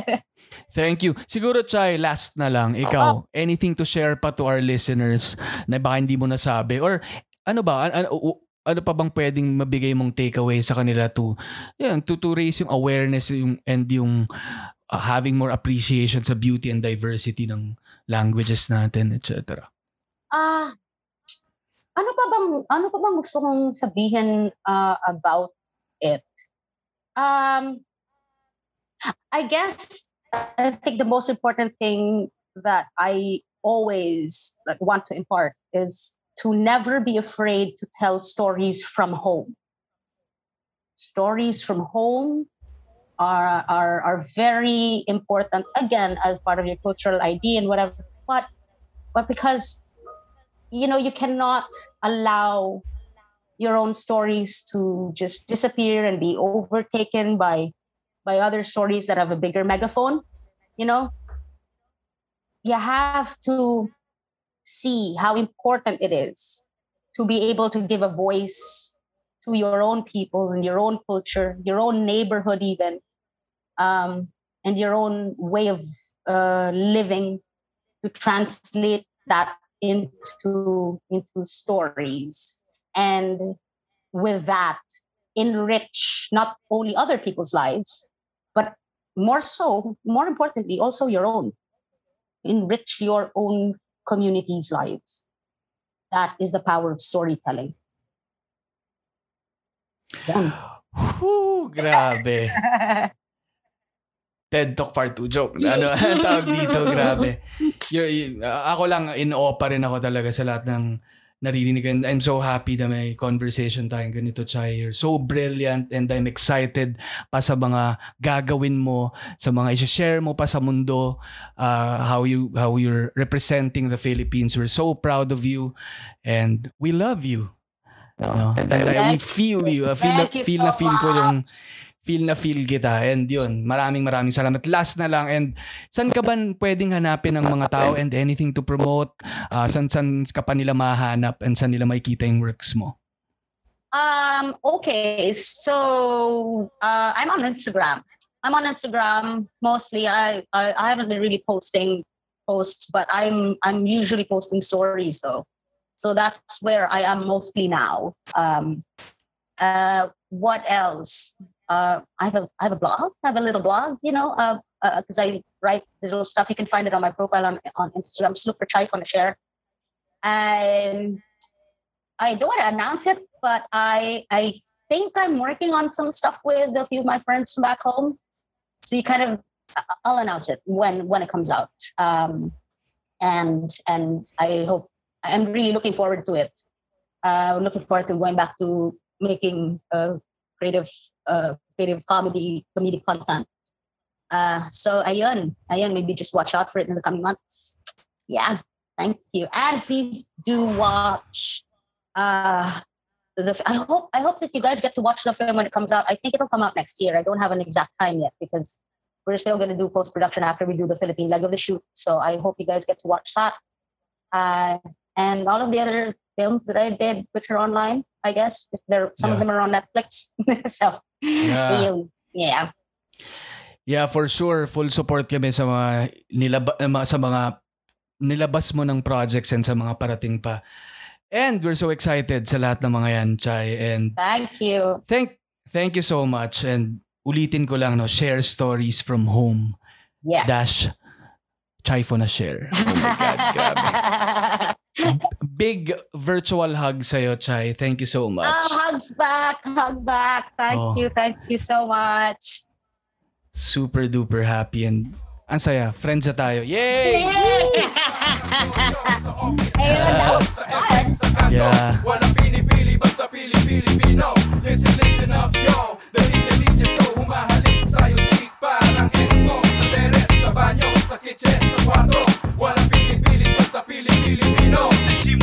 Thank you. Siguro, Chay, last na lang. Ikaw, anything to share pa to our listeners na baka hindi mo nasabi? Or ano ba? Ano, ano, pa bang pwedeng mabigay mong takeaway sa kanila to, yan, to, to raise yung awareness yung, and yung uh, having more appreciation sa beauty and diversity ng languages natin, etc. Ah, ano pa bang ano pa bang gusto kong sabihin uh, about it? Um, I guess I think the most important thing that I always like, want to impart is to never be afraid to tell stories from home. Stories from home are are are very important again as part of your cultural ID and whatever. But but because you know you cannot allow your own stories to just disappear and be overtaken by by other stories that have a bigger megaphone you know you have to see how important it is to be able to give a voice to your own people and your own culture your own neighborhood even um, and your own way of uh, living to translate that into into stories. And with that enrich not only other people's lives but more so more importantly also your own. Enrich your own community's lives that is the power of storytelling Yan. Whew, grabe. TED Talk Part 2 joke. Ano ang tawag dito? Grabe. You're, you- ako lang in awe pa rin ako talaga sa lahat ng naririnig. And I'm so happy na may conversation tayong ganito, Chay. You're so brilliant and I'm excited pa sa mga gagawin mo, sa mga i-share mo pa sa mundo, uh, how you how you're representing the Philippines. We're so proud of you and we love you. No? And I, we feel you. I feel, na, feel so na feel ko yung. Feel na feel kita. And yun, maraming maraming salamat. Last na lang, and saan ka ba pwedeng hanapin ng mga tao and anything to promote? Uh, saan, saan ka pa nila mahanap and saan nila makikita yung works mo? Um, okay, so uh, I'm on Instagram. I'm on Instagram mostly. I, I I haven't been really posting posts, but I'm I'm usually posting stories though. So that's where I am mostly now. Um, uh, what else? Uh, I have a I have a blog. I have a little blog, you know, uh, because I write little stuff. You can find it on my profile on on Instagram. Just look for Chai on share. And I don't want to announce it, but I I think I'm working on some stuff with a few of my friends from back home. So you kind of I'll announce it when when it comes out. Um, and and I hope I'm really looking forward to it. Uh, I'm looking forward to going back to making uh, creative uh, creative comedy comedic content. Uh, so ayun, ayun, maybe just watch out for it in the coming months. Yeah, thank you, and please do watch uh, the I hope I hope that you guys get to watch the film when it comes out. I think it'll come out next year. I don't have an exact time yet because we're still gonna do post production after we do the Philippine leg of the shoot. So I hope you guys get to watch that. Uh, and all of the other films that I did, which are online, I guess. There, some of Yeah. them are on Netflix. so Yeah. yun. yeah. Yeah, for sure. Full support kami sa mga nilaba, eh, sa mga nilabas mo ng projects and sa mga parating pa. And we're so excited sa lahat ng mga yan, Chai. And Thank you. thank thank you so much. And ulitin ko lang, no, share stories from home. Yeah. Dash Chai for na share. Oh my God, grabe. big virtual hug sa'yo, Chai. Thank you so much. Oh, hugs back. Hugs back. Thank oh. you. Thank you so much. Super duper happy and ang saya. Friends na tayo. Yay! Yay! Ayun, that was fun. Yeah. Walang pinipili, basta pili Pilipino. Listen, listen up, yo. Dali-dali niya show, humahalik sa'yo, chick. Parang ex mo. Sa beres, sa banyo, sa kitchen, sa kwarto. know, and she